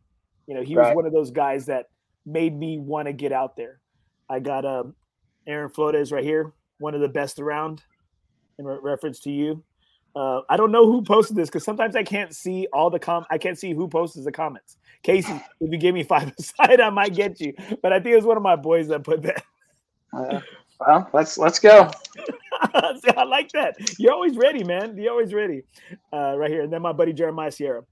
S1: You know, he right. was one of those guys that made me want to get out there. I got um, Aaron Flores right here, one of the best around, in re- reference to you. Uh, I don't know who posted this because sometimes I can't see all the com. I can't see who posted the comments. Casey, if you give me five *laughs* aside, I might get you. But I think it was one of my boys that put that.
S2: Uh, well, let's let's go. *laughs*
S1: I like that. You're always ready, man. You're always ready. Uh, right here, and then my buddy Jeremiah Sierra.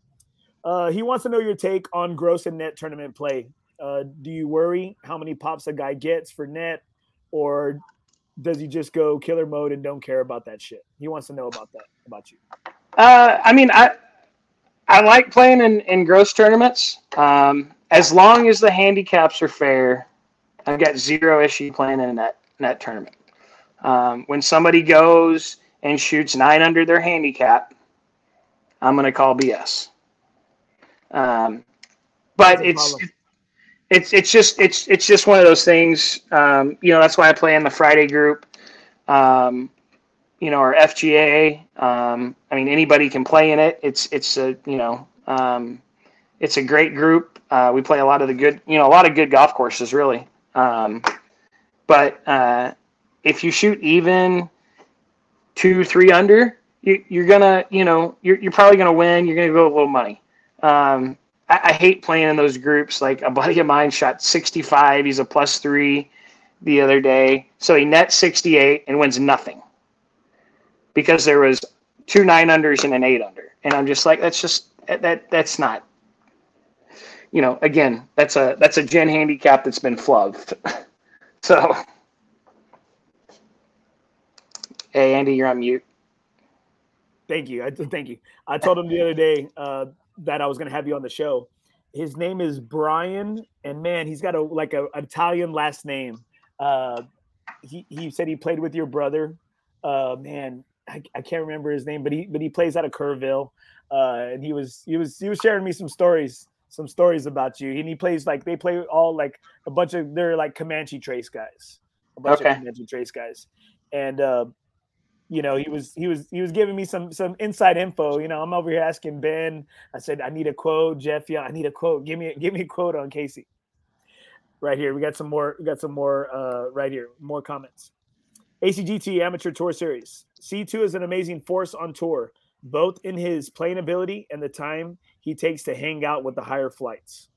S1: Uh, he wants to know your take on gross and net tournament play. Uh, do you worry how many pops a guy gets for net, or does he just go killer mode and don't care about that shit? He wants to know about that about you.
S2: Uh, I mean, I I like playing in, in gross tournaments. Um, as long as the handicaps are fair, I've got zero issue playing in that in that tournament. Um, when somebody goes and shoots nine under their handicap, I'm going to call BS. Um, but it's it's it's just it's it's just one of those things. Um, you know, that's why I play in the Friday group. Um, you know, or FGA. Um, I mean, anybody can play in it. It's it's a you know, um, it's a great group. Uh, we play a lot of the good, you know, a lot of good golf courses, really. Um, but uh, if you shoot even two, three under, you, are gonna, you know, you're, you're probably gonna win. You're gonna go a little money. Um, I, I, hate playing in those groups. Like a buddy of mine shot 65. He's a plus three the other day, so he net 68 and wins nothing because there was two nine unders and an eight under, and I'm just like, that's just that that's not. You know, again, that's a that's a GHIN handicap that's been flubbed. *laughs* so Hey, Andy, you're on mute.
S1: Thank you. I, thank you. I told him the other day uh, that I was going to have you on the show. His name is Brian, and man, he's got a like a an Italian last name. Uh, he he said he played with your brother. Uh, man, I, I can't remember his name, but he but he plays out of Kerrville, uh, and he was he was he was sharing me some stories some stories about you. And he plays like they play all like a bunch of they're like Comanche Trace guys, a bunch okay. of Comanche Trace guys, and uh, you know, he was he was he was giving me some some inside info. You know, I'm over here asking Ben. I said, I need a quote, Jeff. Yeah, I need a quote. Give me give me a quote on Casey. Right here, we got some more. We got some more. Uh, right here, more comments. ACGT Amateur Tour Series. C2 is an amazing force on tour, both in his playing ability and the time he takes to hang out with the higher flights.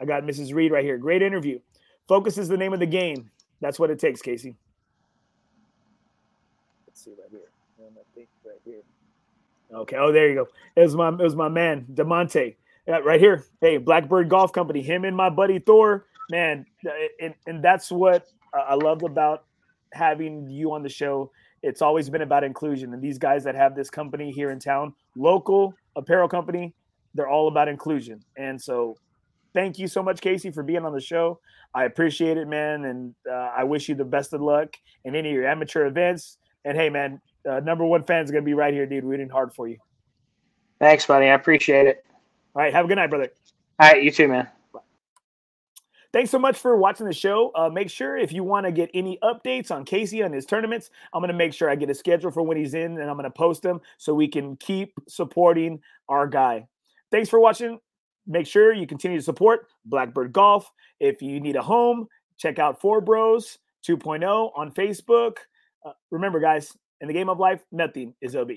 S1: I got Mrs. Reed right here. Great interview. Focus is the name of the game. That's what it takes, Casey Let's see right here. I think right here. Okay. Oh, there you go. It was my it was my man Demonte. Yeah, right here. Hey, Blackbird Golf Company. Him and my buddy Thor. Man, and and that's what I loved about having you on the show. It's always been about inclusion, and these guys that have this company here in town, local apparel company, they're all about inclusion. And so, thank you so much, Casey, for being on the show. I appreciate it, man, and uh, I wish you the best of luck in any of your amateur events and hey, man, uh, number one fan's gonna be right here, dude, rooting hard for you.
S2: Thanks, buddy. I appreciate it.
S1: All right, have a good night, brother.
S2: All right, you too, man.
S1: Thanks so much for watching the show. Uh, make sure if you want to get any updates on Casey and his tournaments, I'm going to make sure I get a schedule for when he's in and I'm going to post them so we can keep supporting our guy. Thanks for watching. Make sure you continue to support Blackbird Golf. If you need a home, check out Four Bros 2.0 on Facebook. Uh, remember, guys, in the game of life, nothing is OB.